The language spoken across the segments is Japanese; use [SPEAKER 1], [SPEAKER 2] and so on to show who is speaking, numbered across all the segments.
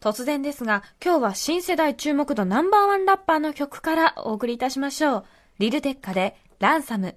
[SPEAKER 1] 突然ですが、今日は新世代注目度ナンバーワンラッパーの曲からお送りいたしましょう。リルテッカで、ランサム。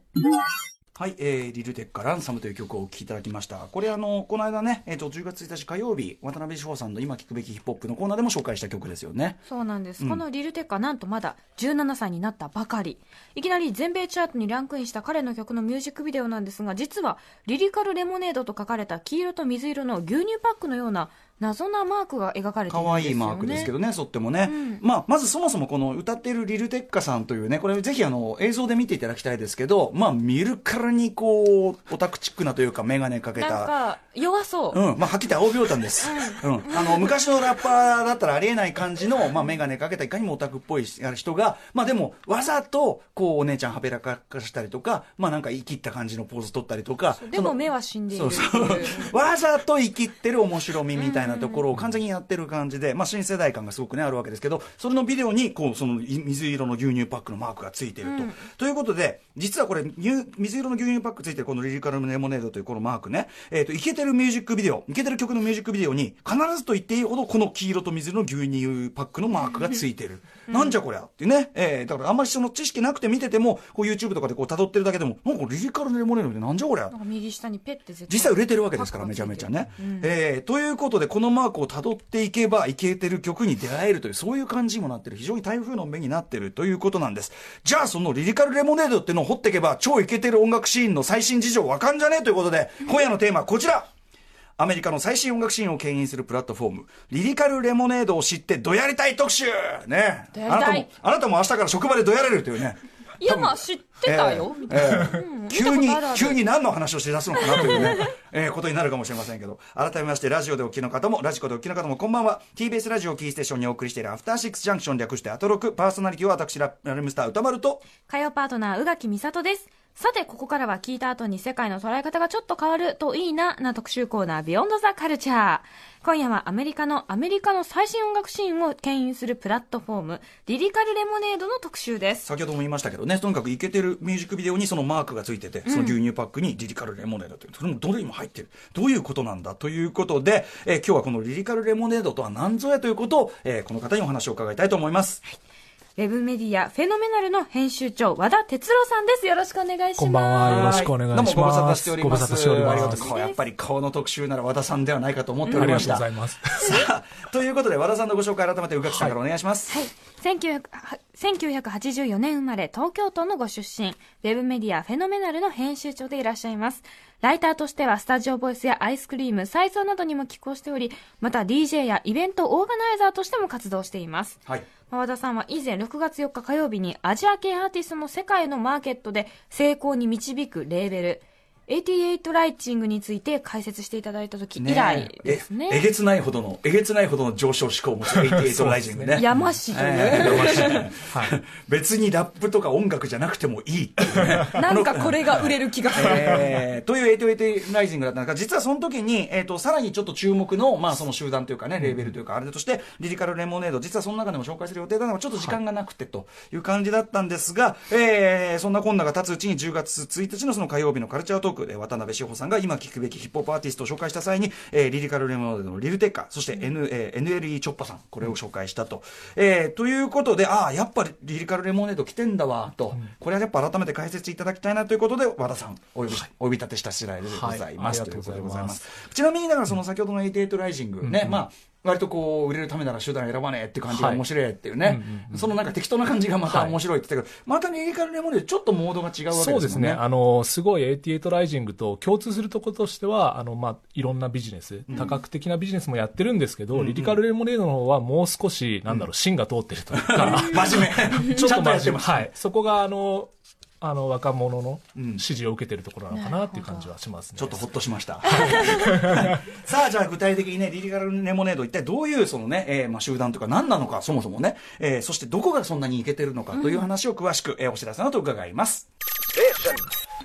[SPEAKER 2] はい、えー、リルテッカランサムという曲をお聴きいただきました。これあの、この間ね、えっ、と、10月1日火曜日、渡辺志保さんの今聴くべきヒップホップのコーナーでも紹介した曲ですよね。
[SPEAKER 1] そうなんです。このリルテッカなんとまだ17歳になったばかり。いきなり全米チャートにランクインした彼の曲のミュージックビデオなんですが、実はリリカルレモネードと書かれた黄色と水色の牛乳パックのような謎なマークが描かれているんですよ、ね。
[SPEAKER 2] 可愛いマークですけどね、そってもね。まあ、まずそもそもこの歌っているリルテッカさんというね、これぜひあの、映像で見ていただきたいですけど、まあ、見るからにこう、オタクチックなというか、メガネかけ
[SPEAKER 1] なん
[SPEAKER 2] た。
[SPEAKER 1] か、弱そう。
[SPEAKER 2] うん、まあ、はっきり言って青秒炭です。うん。あの、昔のラッパーだったらありえない感じの、まあ、メガネかけたいかにもオタクっぽい人が、まあ、でも、わざと、こう、お姉ちゃんはべらかしたりとか、まあ、なんか言い切った感じのポーズ取ったりとか。
[SPEAKER 1] でも目は死んでいる。
[SPEAKER 2] わざと生きってる面白みみたいなところを完全にやってる感じで、まあ新世代感がすごくね、あるわけですけど、それのビデオに、こう、そのい水色の牛乳パックのマークがついていると。ということで、実はこれ、乳水色の牛乳パックついてるこのリリカルレモネードというこのマークね、えっ、と、イケてるミュージックビデオ、イケてる曲のミュージックビデオに、必ずと言っていいほど、この黄色と水色の牛乳パックのマークがついてる。なんじゃこりゃってね。えー、だからあんまりその知識なくて見てても、こう YouTube とかでこう辿ってるだけでも、なんかリリカルレモネードってなんじゃこりゃ
[SPEAKER 1] なんか右下にペッて絶対
[SPEAKER 2] 実際売れてるわけですから、めちゃめちゃね。えーということで、このマークを辿っていけば、いけてる曲に出会えるという、そういう感じにもなってる、非常に台風の目になってるということなんです。じゃあ、そのリリカルレモネードっていうのを掘っていけば、超イケてる音楽シーンの最新事情わかんじゃねえということで、今夜のテーマはこちらアメリカの最新音楽シーンを牽引するプラットフォーム、リリカルレモネードを知ってどやりたい特集ね。あなたも、あなたも明日から職場でどやれるというね。
[SPEAKER 1] いや、まあ知ってたよ。
[SPEAKER 2] 急に急に何の話をし出すのかなというね、えーことになるかもしれませんけど、改めまして、ラジオでお聞きの方も、ラジコでお聞きの方も、こんばんは。TBS ラジオキーステーションにお送りしているアフターシックスジャンクション略してアトロク、パーソナリティは私、ララルムスター歌丸と、
[SPEAKER 1] 火曜パートナー、宇垣美里です。さて、ここからは聞いた後に世界の捉え方がちょっと変わるといいな、な特集コーナー、ビヨンドザカルチャー。今夜はアメリカの、アメリカの最新音楽シーンを牽引するプラットフォーム、リリカルレモネードの特集です。
[SPEAKER 2] 先ほども言いましたけどね、とにかくイケてるミュージックビデオにそのマークがついてて、その牛乳パックにリリカルレモネードという、それもどれにも入ってる。どういうことなんだということで、えー今日はこのリリカルレモネードとは何ぞやということを、えーこの方にお話を伺いたいと思います。
[SPEAKER 1] ウェブメディア、フェノメナルの編集長、和田哲郎さんです。よろしくお願いします。
[SPEAKER 3] こんばんはよろしくお願いします
[SPEAKER 2] どうもご無沙汰しております。
[SPEAKER 3] ご無沙汰しております
[SPEAKER 2] ありがとうございますやっぱり顔の特集なら和田さんではないかと思ってお
[SPEAKER 3] ありが
[SPEAKER 2] りました。
[SPEAKER 3] とうございます。
[SPEAKER 2] さあ、ということで和田さんのご紹介改めて宇垣さんからお願いします。
[SPEAKER 1] はい。1900は1984年生まれ、東京都のご出身、ウェブメディアフェノメナルの編集長でいらっしゃいます。ライターとしては、スタジオボイスやアイスクリーム、サイなどにも寄稿しており、また DJ やイベントオーガナイザーとしても活動しています。
[SPEAKER 2] はい。
[SPEAKER 1] 和田さんは以前6月4日火曜日にアジア系アーティストの世界のマーケットで成功に導くレーベル、88ライチングについて解説していただいた時以来ですね。
[SPEAKER 2] ええげつないほどの、えげつないほどの上昇志向を持つ88ライジングね。
[SPEAKER 1] 山氏という、
[SPEAKER 2] えー山氏
[SPEAKER 3] はい。
[SPEAKER 2] 別にラップとか音楽じゃなくてもいいっていうね。
[SPEAKER 1] なんかこれが売れる気がする。
[SPEAKER 2] えーという88ライジングだったんですが、実はその時に、えっ、と、さらにちょっと注目の、まあその集団というかね、レーベルというか、あれとして、リリカルレモネード、実はその中でも紹介する予定だのが、ちょっと時間がなくてという感じだったんですが、えーそんなこんなが経つうちに10月1日のその火曜日のカルチャートークで、渡辺志保さんが今聞くべきヒップホップアーティストを紹介した際に、えーリリカルレモネードのリルテッカ、そして N、えー NLE チョッパさん、これを紹介したと。えーということで、ああ、やっぱりリリカルレモネード来てんだわ、と。これはやっぱ改めて解説いただきたいなということで、和田さん、お呼びし、お呼び立てした次第でございます。
[SPEAKER 3] はい
[SPEAKER 2] ということでございま
[SPEAKER 3] す。
[SPEAKER 2] ちなみに、だからその先ほどの88ライジングね、まあ、割とこう、売れるためなら手段選ばねえっていう感じが
[SPEAKER 3] はい
[SPEAKER 2] 面白いっていうね、そのなんか適当な感じがまた面白いって言ってたけど、またリリカルレモネードちょっとモードが違うわけですね。
[SPEAKER 3] そうですね。あの、すごい88ライジングと共通するところとしては、あの、まあ、いろんなビジネス、多角的なビジネスもやってるんですけど、リリカルレモネードの方はもう少し、なんだろう、芯が通ってるというか、
[SPEAKER 2] 真面目。
[SPEAKER 3] ちょっと真面目。はい。そこが、あの、あの、若者の
[SPEAKER 2] うん
[SPEAKER 3] 支持を受けてるところなのかなっていう感じはしますね。
[SPEAKER 2] ちょっとほっとしました。さあ、じゃあ具体的にね、リリカルレモネード一体どういうそのね、えーまあ集団とか何なのか、そもそもね、えーそしてどこがそんなにいけてるのかという話を詳しく、えーお知らせのと伺います。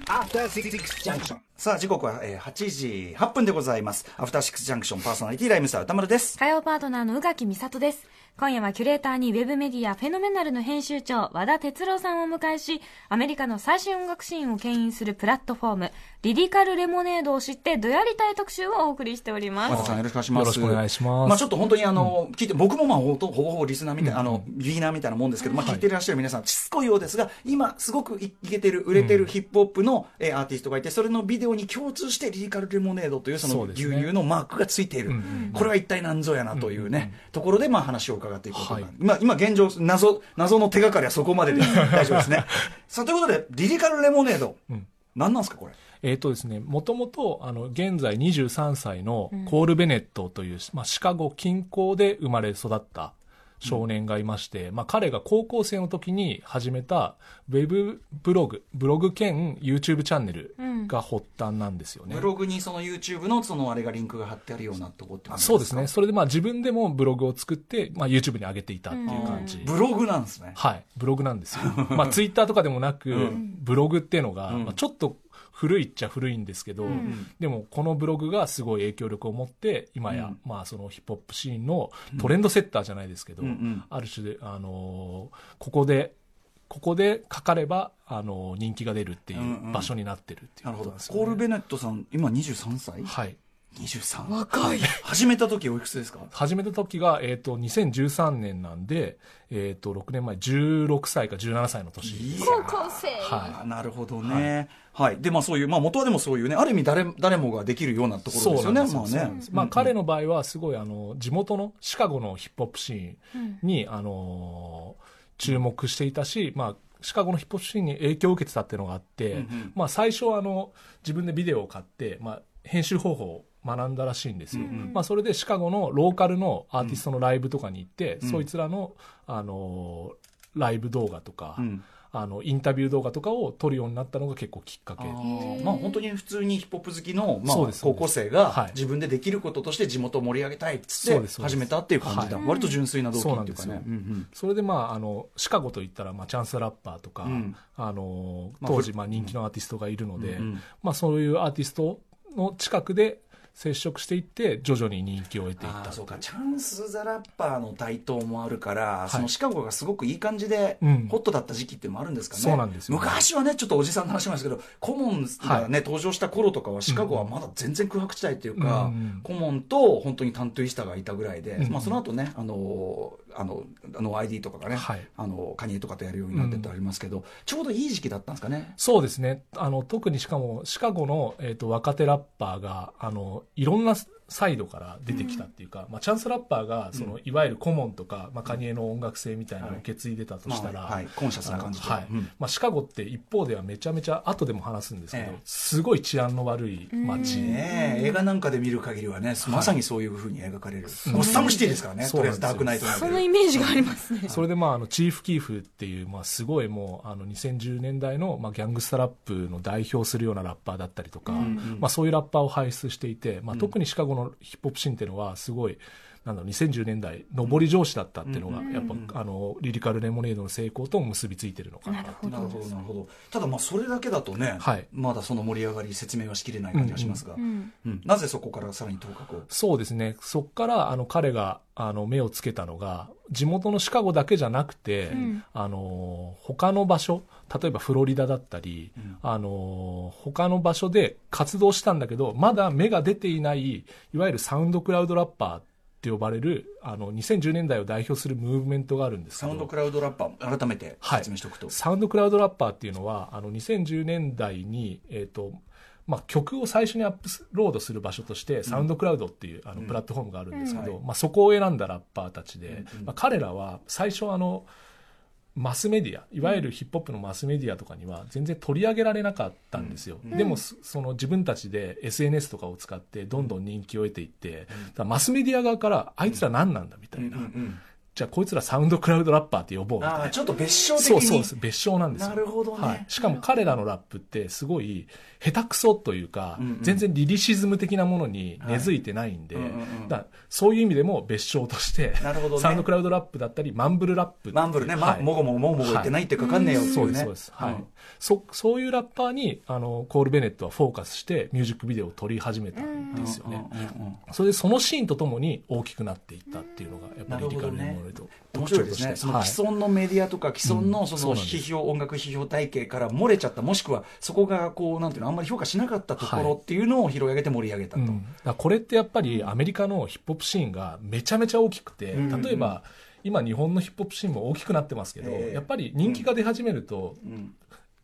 [SPEAKER 4] After Six Junction.
[SPEAKER 2] さあ、時刻は、えー8時8分でございます。アフターシックスジャンクションパーソナリティライムスター歌丸です。
[SPEAKER 1] 火曜パートナーの宇垣美里です。今夜はキュレーターにウェブメディアフェノメナルの編集長和田哲郎さんをお迎えし、アメリカの最新音楽シーンを牽引するプラットフォーム、リリカルレモネードを知ってどやりたい特集をお送りしております
[SPEAKER 2] 和田さんよろしくお願いします。
[SPEAKER 3] よろしくお願いします
[SPEAKER 2] まあちょっと本当にあの、聞いて、僕もまあほぼほぼほぼリスナーみたいな、あの、ビギナーみたいなもんですけど、まあ聞いていらっしゃる皆さん、しつこいようですが、今すごくいいけてる、売れてるヒップホップの、えーアーティストがいて、それのビデオに共通してリリカルレモネードというその牛乳のマークがついている。これは一体何ぞやなというね、ところでまあ話を伺っていこうと思います
[SPEAKER 3] はい
[SPEAKER 2] 今、今現状、謎、謎の手がかりはそこまでで 大丈夫ですね。さあ、ということで、リリカルレモネード。
[SPEAKER 3] ん
[SPEAKER 2] 何なんですか、これ？
[SPEAKER 3] えっ、とですね、もともと、あの、現在23歳のコール・ベネットという、まあ、シカゴ近郊で生まれ育った少年がいまして、まあ、彼が高校生の時に始めた、ウェブブログ、ブログ兼 YouTube チャンネルが発端なんですよね。
[SPEAKER 2] ブログにその YouTube のそのあれがリンクが貼ってあるようなとこってこと
[SPEAKER 3] そうですね。それでまあ自分でもブログを作って、まあ YouTube に上げていたっていう感じ。
[SPEAKER 2] ブログなんですね。
[SPEAKER 3] はい。ブログなんですよ。まあツイッターとかでもなく、ブログっていうのが、
[SPEAKER 2] うん
[SPEAKER 3] まあ、ちょっと古いっちゃ古いんですけど、でもこのブログがすごい影響力を持って、今や、
[SPEAKER 2] うん
[SPEAKER 3] まあそのヒップホップシーンのトレンドセッターじゃないですけど、
[SPEAKER 2] うんうん
[SPEAKER 3] ある種で、あのーここで、ここで書かれば、あのー人気が出るってい
[SPEAKER 2] んうん
[SPEAKER 3] う場所になってるっていう
[SPEAKER 2] なるほど
[SPEAKER 3] ことなんです。よ、ね。
[SPEAKER 2] コール・ベネットさん、今23歳？
[SPEAKER 3] はい。
[SPEAKER 2] ?23。
[SPEAKER 1] 若い。
[SPEAKER 2] 始めた時おいくつですか？
[SPEAKER 3] 始めた時が、えっ、と、2013年なんで、えっ、と、6年前、16歳か17歳の年。
[SPEAKER 1] 高校生。
[SPEAKER 3] は
[SPEAKER 2] あーなるほどね。はい。で、まあそういう、まあ元はでもそういうね、ある意味誰、誰もができるようなところですよね。まあね。
[SPEAKER 3] まあ、彼の場合はすごいあの地元のシカゴのヒップホップシーンに、あの注目していたし、まあ、シカゴのヒップホップシーンに影響を受けてたっていうのがあって、
[SPEAKER 2] うんうん。
[SPEAKER 3] まあ、最初はあの自分でビデオを買って、まあ、編集方法を学んだらしいんですよ、まあ、それでシカゴのローカルのアーティストのライブとかに行って、そいつらの、あのライブ動画とか、
[SPEAKER 2] うん
[SPEAKER 3] あのインタビュー動画とかを撮るようになったのが結構きっか
[SPEAKER 2] あ
[SPEAKER 3] け
[SPEAKER 2] ー。まあ本当に普通にヒップホップ好きの、まあ高校生が
[SPEAKER 3] はい。
[SPEAKER 2] 自分でできることとして地元を盛り上げたいっつって始めたっていう感じだ。
[SPEAKER 3] はい。
[SPEAKER 2] 割と純粋な動機っていうかね。
[SPEAKER 3] そうなんですよ。
[SPEAKER 2] うん
[SPEAKER 3] それでまああのシカゴといったらまあチャンスラッパーとか、
[SPEAKER 2] うん
[SPEAKER 3] あの
[SPEAKER 2] まあ
[SPEAKER 3] 当時まあ人気のアーティストがいるので、
[SPEAKER 2] うんうん。
[SPEAKER 3] まあそういうアーティストの近くで接触していって徐々に人気を得ていっ
[SPEAKER 2] あ
[SPEAKER 3] た。
[SPEAKER 2] あそうか。チャンス・ザ・ラッパーの台頭もあるから、
[SPEAKER 3] い。
[SPEAKER 2] そのシカゴがすごくいい感じで、
[SPEAKER 3] うん。
[SPEAKER 2] ホットだった時期っていうのもあるんですかね。
[SPEAKER 3] そうなんですよ
[SPEAKER 2] 昔はねちょっとおじさんの話しますけどコモンがね、登場した頃とかはシカゴはまだ全然空白地帯っていうか、
[SPEAKER 3] うん
[SPEAKER 2] コモンと本当にタントゥイスタがいたぐらいで、
[SPEAKER 3] うん
[SPEAKER 2] まあ、その後ねあのあのあの ID とかがね、
[SPEAKER 3] はい。
[SPEAKER 2] あのカニエとかとやるようになってってありますけど、ちょうどいい時期だったんですかね。
[SPEAKER 3] そうですね。あの特にしかもシカゴの、えー、と若手ラッパーがあのいろんなサイドから出てきたっていうか、まあ、チャンスラッパーがその、いわゆる顧問とか、まあ、カニエの音楽性みたいなのを受け継いでたとしたら、
[SPEAKER 2] まあはい。コンシャスな感じで。
[SPEAKER 3] はい。
[SPEAKER 2] うん。
[SPEAKER 3] まあ、シカゴって一方ではめちゃめちゃ後でも話すんですけど、
[SPEAKER 2] ええ。
[SPEAKER 3] すごい治安の悪い街、
[SPEAKER 2] ねえ。映画なんかで見る限りはね、まさにそういうふうに描かれる、ゴッサムシティですからね、とりあえずダークナイトなん
[SPEAKER 1] そ
[SPEAKER 2] て
[SPEAKER 1] のイメージがありますね。
[SPEAKER 3] それでまああのチーフ・キーフっていう、まあ、すごいもうあの2010年代の、まあ、ギャングスタラップの代表するようなラッパーだったりとか、まあ、そういうラッパーを輩出していて、まあ、特にシカゴのヒップホップシーンっていうのはすごいなんだろう2010年代上り調子だったっていうのが、やっぱ、あのリリカル・レモネードの成功と結びついてるのかなっていう。
[SPEAKER 2] なるほど。なるほどただまあそれだけだとね、
[SPEAKER 3] はい。
[SPEAKER 2] まだその盛り上がり説明はしきれない感じがしますが、うんなぜそこからさらに頭角を？
[SPEAKER 3] そうですね。そこから、あの、彼が、あの、目をつけたのが、地元のシカゴだけじゃなくて、あの、他の場所、例えばフロリダだったり、あの、他の場所で活動したんだけど、まだ芽が出ていない、いわゆるサウンドクラウドラッパーって呼ばれる、あの、2010年代を代表するムーブメントがあるんですけど。
[SPEAKER 2] サウンドクラウドラッパー改めて
[SPEAKER 3] はい。
[SPEAKER 2] 説明しておくと、
[SPEAKER 3] サウンドクラウドラッパーっていうのは、あの、2010年代に、えっ、と、まあ、曲を最初にアップロードする場所として、サウンドクラウドっていう、あのプラットフォームがあるんですけど、
[SPEAKER 2] うん。
[SPEAKER 3] まあ、そこを選んだラッパーたちで、まあ、彼らは最初あの、マスメディア、いわゆるヒップホップのマスメディアとかには全然取り上げられなかったんですよ。でも、そその自分たちで SNS とかを使ってどんどん人気を得ていって、だからマスメディア側から、あいつら何なんだみたいな。じゃあこいつらサウンドクラウドラッパーって呼ぼうみたいな。
[SPEAKER 2] ああちょっと別称的に。
[SPEAKER 3] そうそうです別称なんですよ。
[SPEAKER 2] なるほどね。
[SPEAKER 3] はい、しかも彼らのラップってすごい下手くそというか、
[SPEAKER 2] うんうん。
[SPEAKER 3] 全然リリシズム的なものに根付いてないんで、
[SPEAKER 2] はいうんうんうん。
[SPEAKER 3] だからそういう意味でも別称として
[SPEAKER 2] なるほどね。
[SPEAKER 3] サウンドクラウドラップだったりマンブルラップ
[SPEAKER 2] マンブルね、ま
[SPEAKER 3] はい。
[SPEAKER 2] もごもごもごもご言ってないってかかんねえよっていうね、
[SPEAKER 3] そうですそうです、はい。
[SPEAKER 2] うん
[SPEAKER 3] そそういうラッパーにあのコール・ベネットはフォーカスしてミュージックビデオを撮り始めたんですよね、
[SPEAKER 2] うんうんうん
[SPEAKER 3] それでそのシーンとともに大きくなっていったっていうのがやっぱりリリカル・レモネのと
[SPEAKER 2] 面白いですね、その
[SPEAKER 3] はい。
[SPEAKER 2] 既存のメディアとか、既存のその
[SPEAKER 3] そうなん
[SPEAKER 2] 音楽批評体系から漏れちゃった、もしくはそこがこうなんていうの、あんまり評価しなかったところっていうのを拾い上げて盛り上げたと。
[SPEAKER 3] うん、だからこれってやっぱりアメリカのヒップホップシーンがめちゃめちゃ大きくて、
[SPEAKER 2] うん。
[SPEAKER 3] 例えば今日本のヒップホップシーンも大きくなってますけど、
[SPEAKER 2] ええ。
[SPEAKER 3] やっぱり人気が出始めると、
[SPEAKER 2] うん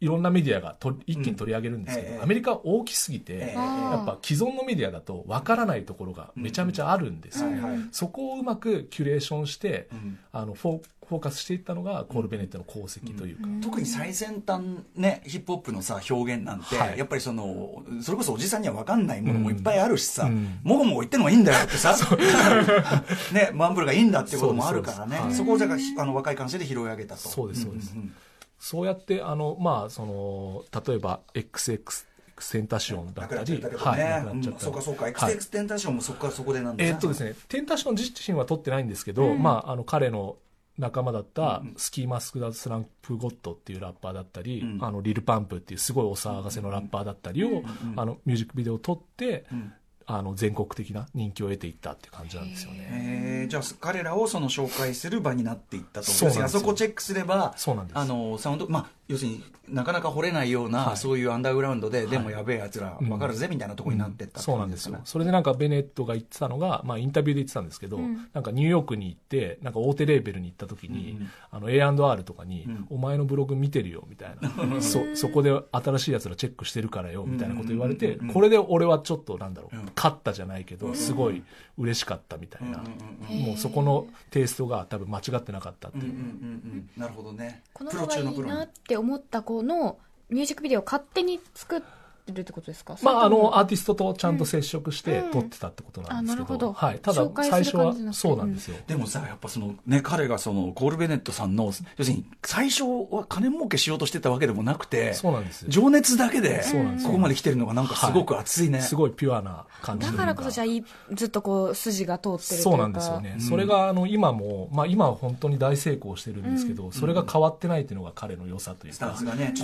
[SPEAKER 3] いろんなメディアがと一気に取り上げるんですけど、
[SPEAKER 2] うん。ええ
[SPEAKER 3] アメリカは大きすぎて、
[SPEAKER 2] え
[SPEAKER 3] やっぱ既存のメディアだと分からないところがめちゃめちゃあるんです。よ、
[SPEAKER 2] はいはい。
[SPEAKER 3] そこをうまくキュレーションして、
[SPEAKER 2] うん。
[SPEAKER 3] あのフォーフォーカスしていったのがコール・ベネットの功績というか、
[SPEAKER 2] 特に最先端ね、ヒップホップのさ、表現なんて、
[SPEAKER 3] はい。
[SPEAKER 2] やっぱりその、それこそおじさんには分かんないものもいっぱいあるしさ、
[SPEAKER 3] うん。
[SPEAKER 2] もごもご言ってんのがいいんだよってさ、ね、マンブルがいいんだっていうこともあるからね、
[SPEAKER 3] そ
[SPEAKER 2] こをじゃあひあの若い感性で拾い上げたと。
[SPEAKER 3] そうですそうです。
[SPEAKER 2] んん
[SPEAKER 3] そうやってあの、まあ、その例えば XX センタシオンだ
[SPEAKER 2] っ
[SPEAKER 3] ったり。はい、なくなっちゃ
[SPEAKER 2] うん
[SPEAKER 3] った。
[SPEAKER 2] そうかそうか、
[SPEAKER 3] はい。
[SPEAKER 2] XX テンタションもそこからそこでなんだ
[SPEAKER 3] えーっとですね、テンタション自身は取ってないんですけど、まあ、あの彼の仲間だったスキーマスクダスランプゴットっていうラッパーだったり、
[SPEAKER 2] うん。
[SPEAKER 3] あのリルパンプっていうすごいお騒がせのラッパーだったりを、あのミュージックビデオを撮って、
[SPEAKER 2] ん
[SPEAKER 3] あの全国的な人気を得ていったっていう感じなんですよね。
[SPEAKER 2] えー。じゃあ彼らをその紹介する場になっていったと
[SPEAKER 3] そう
[SPEAKER 2] あそこチェックすれば
[SPEAKER 3] そうなんです。
[SPEAKER 2] あのサウンドまあ要するになかなか掘れないような、
[SPEAKER 3] はい。
[SPEAKER 2] そういうアンダーグラウンドで、
[SPEAKER 3] い。
[SPEAKER 2] でもやべえやつら分かるぜみたいなところになっていったって
[SPEAKER 3] そうなんですよ。それでなんかベネットが言ってたのが、まあ、インタビューで言ってたんですけど、なんかニューヨークに行ってなんか大手レーベルに行った時に、あの A&R とかに、お前のブログ見てるよみたいな。そそこで新しいやつらチェックしてるからよみたいなこと言われて、これで俺はちょっとなんだろう、勝ったじゃないけどすごい嬉しかったみたいな、もうそこのテイストが多分間違ってなかったっていう、
[SPEAKER 2] うんうんうんなるほどね。
[SPEAKER 1] この
[SPEAKER 2] プ
[SPEAKER 1] 子がいいなって思った子のミュージックビデオを勝手に作ってるってことですか？
[SPEAKER 3] まあ、あの、アー
[SPEAKER 1] テ
[SPEAKER 3] ティストとちゃんと接触して
[SPEAKER 1] うん。
[SPEAKER 3] 撮ってたってことなんですけど、
[SPEAKER 1] あなるほど。
[SPEAKER 3] はい。ただ最初はそうなんですよ。
[SPEAKER 2] でもさやっぱそのね彼がそのコール・ベネットさんの要するに最初は金儲けしようとしてたわけでもなくて
[SPEAKER 3] そうなんですよ。
[SPEAKER 2] 情熱だけで
[SPEAKER 3] そうなんですよ。
[SPEAKER 2] ここまで来てるのがなんかすごく熱いね、
[SPEAKER 3] すごいピュアな感じ
[SPEAKER 1] だからこそじゃあいいずっとこう筋が通ってるというか。
[SPEAKER 3] そうなんですよね、それがあの今も、まあ、今は本当に大成功してるんですけど、それが変わってないっていうのが彼の良さというか。
[SPEAKER 2] スタンス、がね、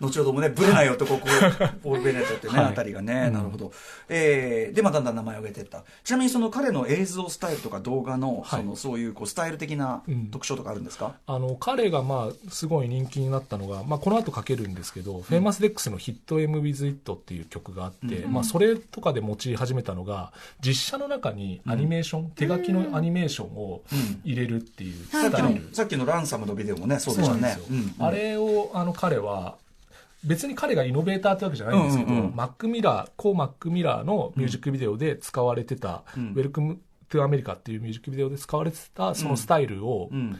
[SPEAKER 2] 後ほどもね、ぶれない男、こう、コール・ベネットってね、
[SPEAKER 3] はい。
[SPEAKER 2] あたりがね、なるほど。えーで、まあ、だんだん名前を挙げていった。ちなみに、その彼の映像スタイルとか動画の、
[SPEAKER 3] はい。
[SPEAKER 2] その、そういう、こう、スタイル的な
[SPEAKER 3] うん。
[SPEAKER 2] 特徴とかあるんですか、
[SPEAKER 3] あの彼がまあすごい人気になったのが、まあ、この後かけるんですけど、フェイマスデックスの「ヒット M with It」っていう曲があって、まあ、それとかで用い始めたのが実写の中にアニメーション、手書きのアニメーションを入れるっていう
[SPEAKER 2] さっきの
[SPEAKER 3] スタイル、、
[SPEAKER 2] さっきのランサムのビデオもね、そうでしたね。
[SPEAKER 3] あれをあの彼は別に彼がイノベーターってわけじゃないんですけど、
[SPEAKER 2] うんうんうん。
[SPEAKER 3] マック・ミラーコー・マック・ミラーのミュージックビデオで使われてた「
[SPEAKER 2] うん。
[SPEAKER 3] ウェルカム・トゥ・アメリカ」っていうミュージックビデオで使われてたそのスタイルを、
[SPEAKER 2] うん。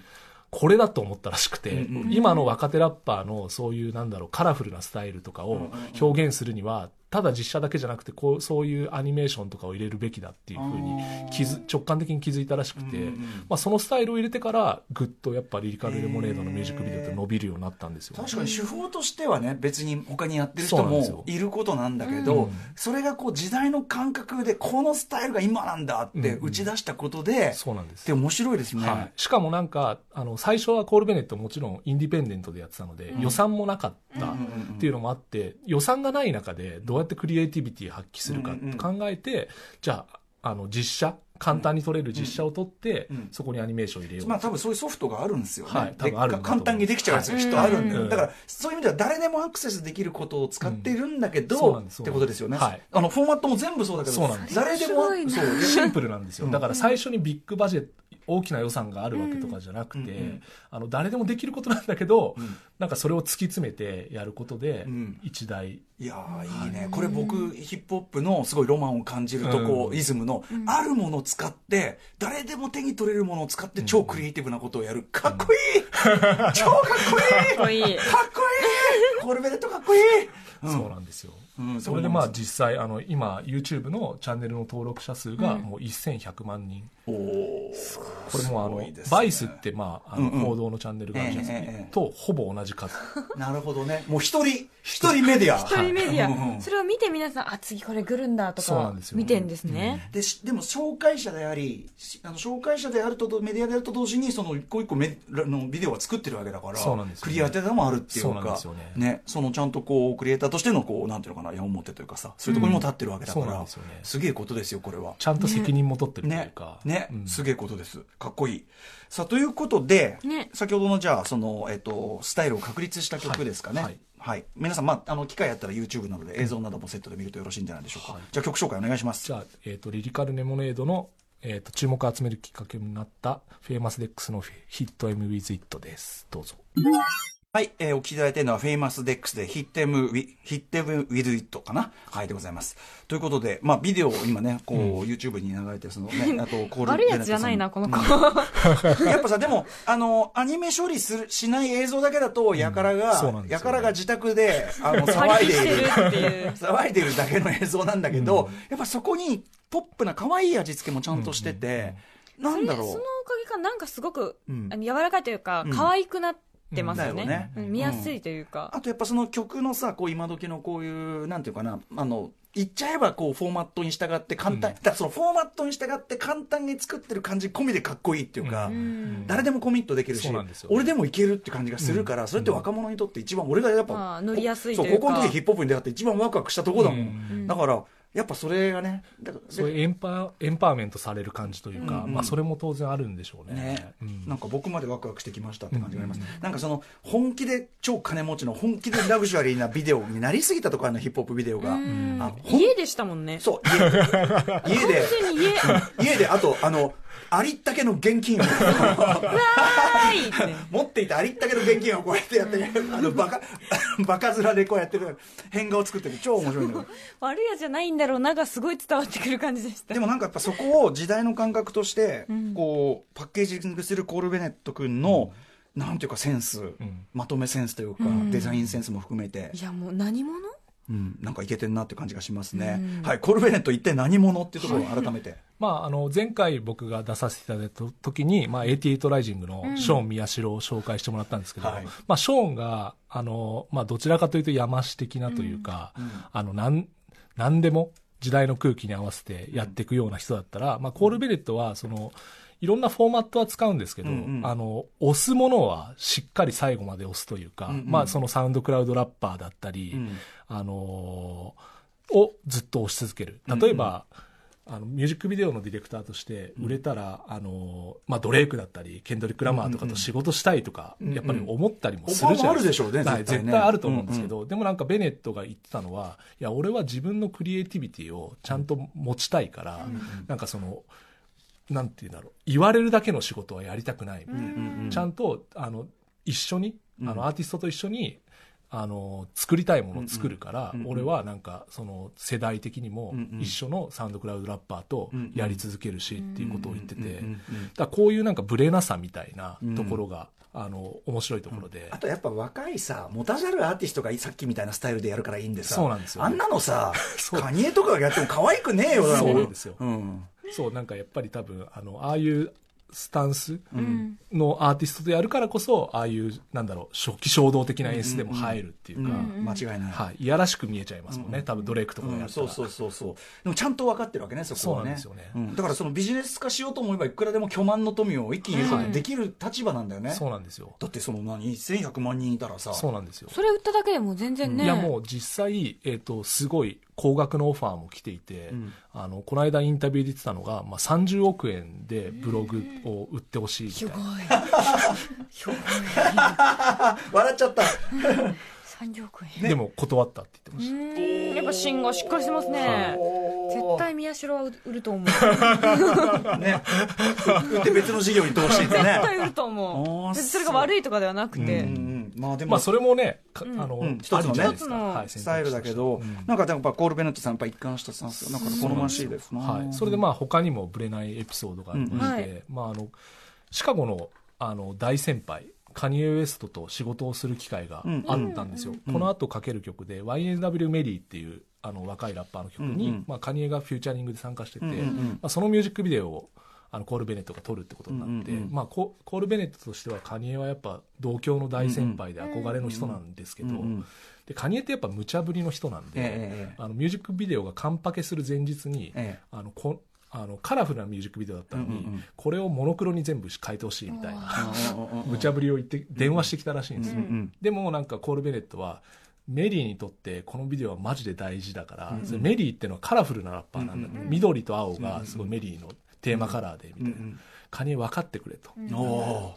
[SPEAKER 3] これだと思ったらしくて、
[SPEAKER 2] うんうん
[SPEAKER 3] 今の若手ラッパーのそういうなんだろうカラフルなスタイルとかを表現するにはただ実写だけじゃなくてこうそういうアニメーションとかを入れるべきだっていうふうに気づ直感的に気づいたらしくて、
[SPEAKER 2] うんうん
[SPEAKER 3] まあ、そのスタイルを入れてからぐっとやっぱリリカル・レモネードのミュージックビデオって伸びるようになったんですよ、
[SPEAKER 2] 確かに手法としてはね別に他にやってる人もいることなんだけど、
[SPEAKER 3] うん。
[SPEAKER 2] それがこう時代の感覚でこのスタイルが今なんだって打ち出したことで、
[SPEAKER 3] そうなんです。
[SPEAKER 2] で面白いですね、
[SPEAKER 3] はい、しかもなんかあの最初はコール・ベネットもちろんインディペンデントでやってたので、予算もなかったっていうのもあって予算がない中でどうやってクリエイティビティ発揮するかって考えて、じゃああの実写簡単に撮れる実写を撮って、
[SPEAKER 2] うん
[SPEAKER 3] そこにアニメーションを入れよう、
[SPEAKER 2] まあ多分そういうソフトがあるんですよね。
[SPEAKER 3] はい多
[SPEAKER 2] で
[SPEAKER 3] 分ある
[SPEAKER 2] 簡単にできちゃうやつがきっとあるんだよ、
[SPEAKER 3] うん。
[SPEAKER 2] だからそういう意味では誰でもアクセスできることを使っているんだけど、
[SPEAKER 3] うん。
[SPEAKER 2] ってことですよね、
[SPEAKER 3] はい。
[SPEAKER 2] あのフォーマットも全部そうだけど
[SPEAKER 3] そうなんです。
[SPEAKER 2] 誰でもそう
[SPEAKER 3] シンプルなんですよ、だから最初にビッグバジェット大きな予算があるわけとかじゃなくて、
[SPEAKER 2] うんうん
[SPEAKER 3] あの誰でもできることなんだけど、
[SPEAKER 2] ん。
[SPEAKER 3] なんかそれを突き詰めてやることで、
[SPEAKER 2] うん。
[SPEAKER 3] 一大。
[SPEAKER 2] いやーいいね。これ僕ヒップホップのすごいロマンを感じるとこう、
[SPEAKER 3] うん。
[SPEAKER 2] イズムの、あるものを使って誰でも手に取れるものを使って超クリエイティブなことをやる。かっこいい、超かっこいい！
[SPEAKER 1] かっこいい。
[SPEAKER 2] かっこいい！コルベレットかっこいい、うん。
[SPEAKER 3] そうなんですよ、
[SPEAKER 2] うん
[SPEAKER 3] それでまあ実際あの今 YouTube のチャンネルの登録者数がもう1100万人、
[SPEAKER 2] おー。
[SPEAKER 3] これもあの、
[SPEAKER 2] すごいですね。
[SPEAKER 3] バイスってまああの
[SPEAKER 2] うんうん。
[SPEAKER 3] 報道のチャンネルがあるじゃないですか、
[SPEAKER 2] ええええ
[SPEAKER 3] とほぼ同じ数。
[SPEAKER 2] なるほどね。もう一人一人メディア。
[SPEAKER 1] 一人メディア、
[SPEAKER 2] うんうん
[SPEAKER 1] それを見て皆さんあ次これ来るんだとか見てんですね、
[SPEAKER 2] でしでも紹介者でありしあの紹介者であるととメディアであると同時にその一個一個メあのビデオは作ってるわけだから
[SPEAKER 3] そうなんですよね。
[SPEAKER 2] クリエイターでもあるっていう
[SPEAKER 3] そうなん
[SPEAKER 2] か
[SPEAKER 3] ですよね。
[SPEAKER 2] そのちゃんとこうクリエイターとしてのこうなんていうのかな矢面というかさそういうところにも立ってるわけだから、
[SPEAKER 3] そうなんですよね
[SPEAKER 2] すげえことですよこれは。
[SPEAKER 3] ちゃんと責任も取ってるという
[SPEAKER 2] ね
[SPEAKER 3] か。
[SPEAKER 2] ね、
[SPEAKER 3] うん
[SPEAKER 2] すげえことです。かっこいい。さあ、ということで、
[SPEAKER 1] ね
[SPEAKER 2] 先ほどのじゃあ、その、えっ、と、スタイルを確立した曲ですかね。は
[SPEAKER 3] はいい。
[SPEAKER 2] 皆さん、まあ、あの、機会あったら YouTube などで映像などもセットで見るとよろしいんじゃないでしょうか。
[SPEAKER 3] はい
[SPEAKER 2] じゃあ、曲紹介お願いします。
[SPEAKER 3] じゃあ、えっ、と、リリカルレモネードの、えっ、と、注目を集めるきっかけになった、フェイマスデックスのヒット M with It です。どうぞ。
[SPEAKER 2] はい、えー、お聞きいただいているのは、フェイマスデックスで、 Hit 'Em Wi、Hit 'Em With It かな。はい、でございます。ということで、まあ、ビデオを今ね、こう、YouTube に流れてる、そのね、あと、コール
[SPEAKER 1] 悪いやつじゃないな、この子。
[SPEAKER 2] やっぱさ、でも、あの、アニメ処理する、しない映像だけだと、やからが、
[SPEAKER 3] そうなんね。
[SPEAKER 2] やからが自宅で、あの、騒いでいる。
[SPEAKER 1] るっていう。
[SPEAKER 2] 騒いでるだけの映像なんだけど、やっぱそこに、ポップな可愛い味付けもちゃんとしてて、なんだろ
[SPEAKER 1] そのおかげか、なんかすごく、
[SPEAKER 2] うん。
[SPEAKER 1] 柔らかいというか、
[SPEAKER 2] うん。
[SPEAKER 1] 可愛くなってますよね
[SPEAKER 2] うんね。
[SPEAKER 1] うん見やすいというか。
[SPEAKER 2] あとやっぱその曲のさ、こう今時のこういう、なんていうかな、あの、言っちゃえばこうフォーマットに従って簡単、
[SPEAKER 3] うん。
[SPEAKER 2] だそのフォーマットに従って簡単に作ってる感じ込みでかっこいいっていうか、
[SPEAKER 1] うん。
[SPEAKER 2] 誰でもコミットできるし、
[SPEAKER 3] そうなんですよ
[SPEAKER 2] 俺でもいけるって感じがするから、それって若者にとって一番、俺がやっぱ、
[SPEAKER 1] まあ乗りやすい
[SPEAKER 2] そう
[SPEAKER 1] というか
[SPEAKER 2] 高校の時ヒップホップに出会って一番ワクワクしたとこだもん。
[SPEAKER 3] うん。
[SPEAKER 2] だから、やっぱそれがね、だから
[SPEAKER 3] そういうエンパエンパワーメントされる感じというか、
[SPEAKER 2] うん
[SPEAKER 3] まあ、それも当然あるんでしょうね。
[SPEAKER 2] ね。
[SPEAKER 3] うん。
[SPEAKER 2] なんか僕までワクワクしてきましたって感じがあります、
[SPEAKER 3] うん。
[SPEAKER 2] なんかその本気で超金持ちの本気でラグジュアリーなビデオになりすぎたところのヒップホップビデオが、
[SPEAKER 1] 家でしたもんね。
[SPEAKER 2] そう家。家で
[SPEAKER 1] 家
[SPEAKER 2] であとあのありったけの現金を。持っていたありったけの現金をこうやってやって、あのバカ バカ面でこうやってる変顔を作ってる。超面白いんだよ。
[SPEAKER 1] 悪いやつじゃないんだろう。ながすごい伝わってくる感じでした。
[SPEAKER 2] でもなんかやっぱそこを時代の感覚として
[SPEAKER 1] うん。
[SPEAKER 2] こうパッケージングするコール・ベネット君の、なんていうかセンス、
[SPEAKER 3] ん。
[SPEAKER 2] まとめセンスというか、
[SPEAKER 1] うん。
[SPEAKER 2] デザインセンスも含めて。
[SPEAKER 1] い、やもう何者
[SPEAKER 2] うん、なんかいけてんなって感じがしますね、
[SPEAKER 1] うん。
[SPEAKER 2] はいコール・ベネット一体何者っていうところを改めて、
[SPEAKER 3] まあ、あの前回僕が出させていただいた時に、まあ、88ライジングのショーン宮代を紹介してもらったんですけど、
[SPEAKER 2] はい。
[SPEAKER 3] まあ、ショーンがあの、まあ、どちらかというと山師的なというか、あのなん何でも時代の空気に合わせてやっていくような人だったら、まあ、コール・ベネットはそのいろんなフォーマットは使うんですけど、
[SPEAKER 2] うんうん。
[SPEAKER 3] あの押すものはしっかり最後まで押すというか、
[SPEAKER 2] うんうん。
[SPEAKER 3] まあ、そのサウンドクラウドラッパーだったり、
[SPEAKER 2] うん
[SPEAKER 3] あのーをずっと押し続ける。例えば、あのミュージックビデオのディレクターとして売れたら、あのーまあ、ドレイクだったりケンドリック・ラマーとかと仕事したいとか、
[SPEAKER 2] うんうん。
[SPEAKER 3] やっぱり思ったりもするじゃない
[SPEAKER 2] オファーもあるでしょうね
[SPEAKER 3] はい
[SPEAKER 2] 絶対ね。
[SPEAKER 3] 絶対あると思うんですけど、でもなんかベネットが言ってたのはいや俺は自分のクリエイティビティをちゃんと持ちたいから、なんかそのなんていうんだろう。言われるだけの仕事はやりたくないみたいな、
[SPEAKER 2] うんうん
[SPEAKER 3] ちゃんとあの一緒にあ
[SPEAKER 2] うん。
[SPEAKER 3] のアーティストと一緒にあの作りたいものを作るから、
[SPEAKER 2] うんうん。
[SPEAKER 3] 俺はなんかその世代的にも
[SPEAKER 2] うんうん。
[SPEAKER 3] 一緒のサウンドクラウドラッパーとやり続けるしっていうことを言ってて、
[SPEAKER 2] うんうんうん
[SPEAKER 3] だこういうなんかブレなさみたいなところが、あの面白いところで、
[SPEAKER 2] あとやっぱ若いさ、持たざるアーティストがさっきみたいなスタイルでやるからいいんでさ、
[SPEAKER 3] そうなんですよ
[SPEAKER 2] あんなのさ、カニエとかがやっても可愛くねえよ、だ
[SPEAKER 3] そう。なんですよ
[SPEAKER 2] うん。
[SPEAKER 3] そう。なんかやっぱり多分あのああいうスタンス
[SPEAKER 1] うん。
[SPEAKER 3] のアーティストとやるからこそああいうなんだろう初期衝動的な演出でも入るっていうか、
[SPEAKER 2] うん。間違いない。
[SPEAKER 3] はい、いやらしく見えちゃいますもんね、多分ドレイクとかがやったら、
[SPEAKER 2] うん。そうそうそうそう。でもちゃんと分かってるわけねそこはね。
[SPEAKER 3] そうなんですよね。
[SPEAKER 2] うん。だからそのビジネス化しようと思えばいくらでも巨万の富を一気にできる立場なんだよね、
[SPEAKER 3] そうなんですよ。
[SPEAKER 2] だってその何？1100万人いたらさ。
[SPEAKER 3] そうなんですよ。
[SPEAKER 1] それ売っただけでも全然ね。
[SPEAKER 3] いやもう実際、えー、とすごい高額のオファーも来ていて、
[SPEAKER 2] ん。
[SPEAKER 3] あのこの間インタビューで言ってたのが、まあ、30億円でブログを売ってほしいみたいな。
[SPEAKER 2] 笑っちゃった
[SPEAKER 1] 30億円。
[SPEAKER 3] でも断ったって言ってま
[SPEAKER 1] う
[SPEAKER 3] した、
[SPEAKER 1] やっぱ芯がしっかりしてますね。絶対宮代は売ると思う。
[SPEAKER 2] ね。売って別の事業に投資してね。
[SPEAKER 1] 絶対売ると思う。別にそれが悪いとかではなくて。
[SPEAKER 2] まあでも、
[SPEAKER 3] まあそれもね、か
[SPEAKER 1] うん。
[SPEAKER 3] あの、
[SPEAKER 2] うん。一つのね。
[SPEAKER 3] はい
[SPEAKER 2] スタイルだけど、
[SPEAKER 3] うん。
[SPEAKER 2] なんかやっぱコール・ベネットさんやっぱ一貫したスタンスがなんか好ましいですな、
[SPEAKER 3] はい、それでまあ他にもぶれないエピソードがありまして、
[SPEAKER 1] うん。はい。
[SPEAKER 3] まあ、あのシカゴのあの大先輩カニエ・ウエストと仕事をする機会があったんですよ、
[SPEAKER 2] うん。
[SPEAKER 3] この後かける曲で YNW メリーっていうあの若いラッパーの曲に、
[SPEAKER 2] うんうん。
[SPEAKER 3] まあ、カニエがフューチャリングで参加してて、
[SPEAKER 2] うん
[SPEAKER 3] まあ、そのミュージックビデオをあのコール・ベネットが撮るってことになって、
[SPEAKER 2] うん
[SPEAKER 3] まあ、ココール・ベネットとしてはカニエはやっぱ同郷の大先輩で憧れの人なんですけど、
[SPEAKER 2] うんうん。
[SPEAKER 3] でカニエってやっぱ無茶ぶりの人なんで、
[SPEAKER 2] ええ。
[SPEAKER 3] あのミュージックビデオが完パケする前日に、
[SPEAKER 2] ええ。
[SPEAKER 3] あのこあのカラフルなミュージックビデオだったのに、
[SPEAKER 2] うんうんうん。
[SPEAKER 3] これをモノクロに全部変えてほしいみたいな
[SPEAKER 2] うんうんうんうん
[SPEAKER 3] 無茶ぶりを言って電話してきたらしいんですよ、
[SPEAKER 2] うんうん
[SPEAKER 3] でもなんかコール・ベネットはメリーにとってこのビデオはマジで大事だから、それメリーってのはカラフルなラッパーなんだ、ね緑と青がすごいメリーのテーマカラーでみたいな、カニエ分かってくれと、
[SPEAKER 2] お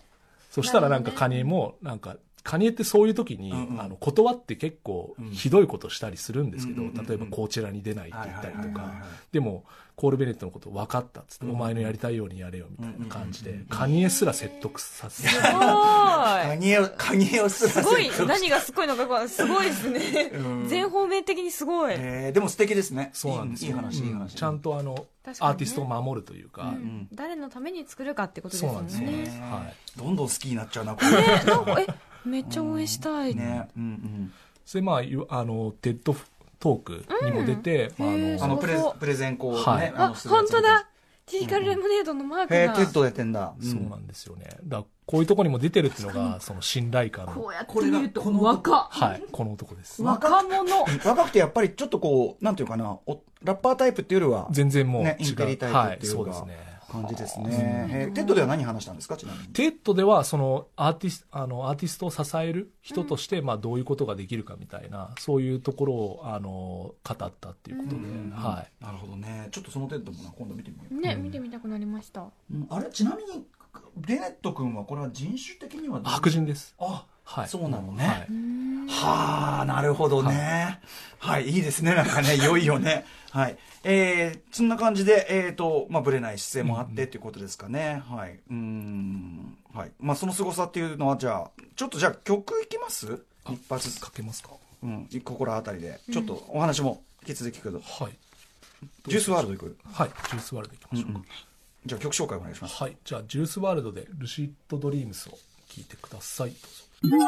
[SPEAKER 3] そしたらなんかカニエもなんかカニエってそういう時に、
[SPEAKER 2] うんうん。
[SPEAKER 3] あの断って結構ひどいことしたりするんですけど、
[SPEAKER 2] うんうんうんうん。
[SPEAKER 3] 例えばこちらに出ないって言ったりとか。
[SPEAKER 2] はいはいはいはい。
[SPEAKER 3] でもコール・ベネットのこと分かったっつって、お前のやりたいようにやれよみたいな感じで、カニエすら説得させて
[SPEAKER 1] すご
[SPEAKER 2] カニエを、カニエをすら
[SPEAKER 1] い。すごい。何がすごいのかすごいですね。全方面的にすごい。
[SPEAKER 2] えーでも素敵ですね。
[SPEAKER 3] そうなんですよ
[SPEAKER 2] いいいい話、いい
[SPEAKER 3] うん
[SPEAKER 2] 話。
[SPEAKER 3] ちゃんとあの、アーティストを守るというか、
[SPEAKER 1] うん誰のために作るかってことですも
[SPEAKER 3] そうなんです
[SPEAKER 1] ね。
[SPEAKER 3] ね、はい、
[SPEAKER 2] どんどん好きになっちゃうな、こ
[SPEAKER 1] ね、なんか、え、めっちゃ応援したい。
[SPEAKER 2] れ。ね。うんうん。
[SPEAKER 3] それまあゆあのテッドトークにも出て、まああの
[SPEAKER 2] プレプレゼンこう
[SPEAKER 3] はい。
[SPEAKER 2] ね。
[SPEAKER 1] あ、
[SPEAKER 2] の
[SPEAKER 1] 本当だ。リリカルレモネードのマークが。
[SPEAKER 2] テッド出てんだ。
[SPEAKER 3] そうなんですよね。だからこういうところにも出てるっていうのがその信頼感。の
[SPEAKER 1] こうやって
[SPEAKER 2] これが
[SPEAKER 1] 見ると
[SPEAKER 2] この
[SPEAKER 1] 若
[SPEAKER 3] はい。この男です。
[SPEAKER 1] 若者。
[SPEAKER 2] 若くてやっぱりちょっとこう、なんていうかな、おラッパータイプっていうよりは、
[SPEAKER 3] 全然もう違う、
[SPEAKER 2] ね、インテリタイプ
[SPEAKER 3] はい
[SPEAKER 2] っていうか
[SPEAKER 3] そうですね
[SPEAKER 2] 感じですね。へーテッドでは何話したんですか、ちなみに。
[SPEAKER 3] テッドではそのアーティスあのアーティストを支える人として、まあ、どういうことができるかみたいなそういうところをあの語ったっていうことで、はい
[SPEAKER 2] なるほどね。ちょっとそのテッドもな、今度見てみよう。
[SPEAKER 1] ね、見てみたくなりました。
[SPEAKER 2] うんあれ、ちなみに、ベネット君はこれは人種的には
[SPEAKER 3] 白人です
[SPEAKER 2] あ、
[SPEAKER 3] はい
[SPEAKER 2] そうなのね。
[SPEAKER 3] はい
[SPEAKER 2] はあ、なるほどね。はい、いいですね。なんかね、いよいよね。はい。えー、そんな感じで、えっ、と、まあ、ぶれない姿勢もあってっていうことですかね。はい。うーん。はい。まあ、その凄さっていうのは、じゃあ、ちょっとじゃあ曲いきます？一発。
[SPEAKER 3] かけますか
[SPEAKER 2] うん。ここらあたりで。ちょっとお話も引き続き聞くけど。
[SPEAKER 3] はい
[SPEAKER 2] ジュースワールドいく？
[SPEAKER 3] はいジュースワールドいきましょうか、
[SPEAKER 2] じゃあ曲紹介お願いします。
[SPEAKER 3] はいじゃあジュースワールドで Lucid Dreams を聞いてくださいどうぞ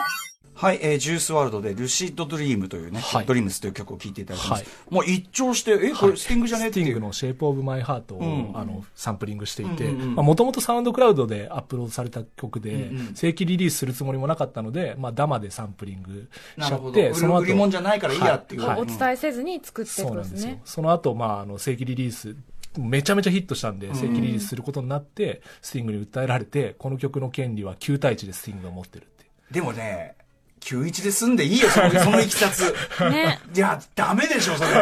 [SPEAKER 2] はい、えー、ジュースワールドで、 Lucid Dream というね、
[SPEAKER 3] はい。
[SPEAKER 2] Dreams という曲を聴いていただいてます。
[SPEAKER 3] はい。
[SPEAKER 2] もう一聴して、え、これスティングじゃね？っていう。
[SPEAKER 3] スティングの「 Shape of My Heart」を
[SPEAKER 2] ん。
[SPEAKER 3] あのサンプリングしていて
[SPEAKER 2] うんうんうん
[SPEAKER 3] もともとサウンドクラウドでアップロードされた曲で、
[SPEAKER 2] うんうん。
[SPEAKER 3] 正規リリースするつもりもなかったので、まあ、ダマでサンプリングし。ちゃって
[SPEAKER 2] 売る売り物じゃないからいいやっていう。
[SPEAKER 3] はい。
[SPEAKER 1] お伝えせずに作って
[SPEAKER 3] そうなんです
[SPEAKER 1] ね。
[SPEAKER 3] その後、まああの正規リリースめちゃめちゃヒットしたんで正規リリースすることになって、スティングに訴えられてこの曲の権利は9対1でスティングが持ってるって
[SPEAKER 2] でもね、91で済んでいいよ、その そのいきさつ。
[SPEAKER 1] ね。
[SPEAKER 2] いや、ダメでしょ、それ。
[SPEAKER 1] 出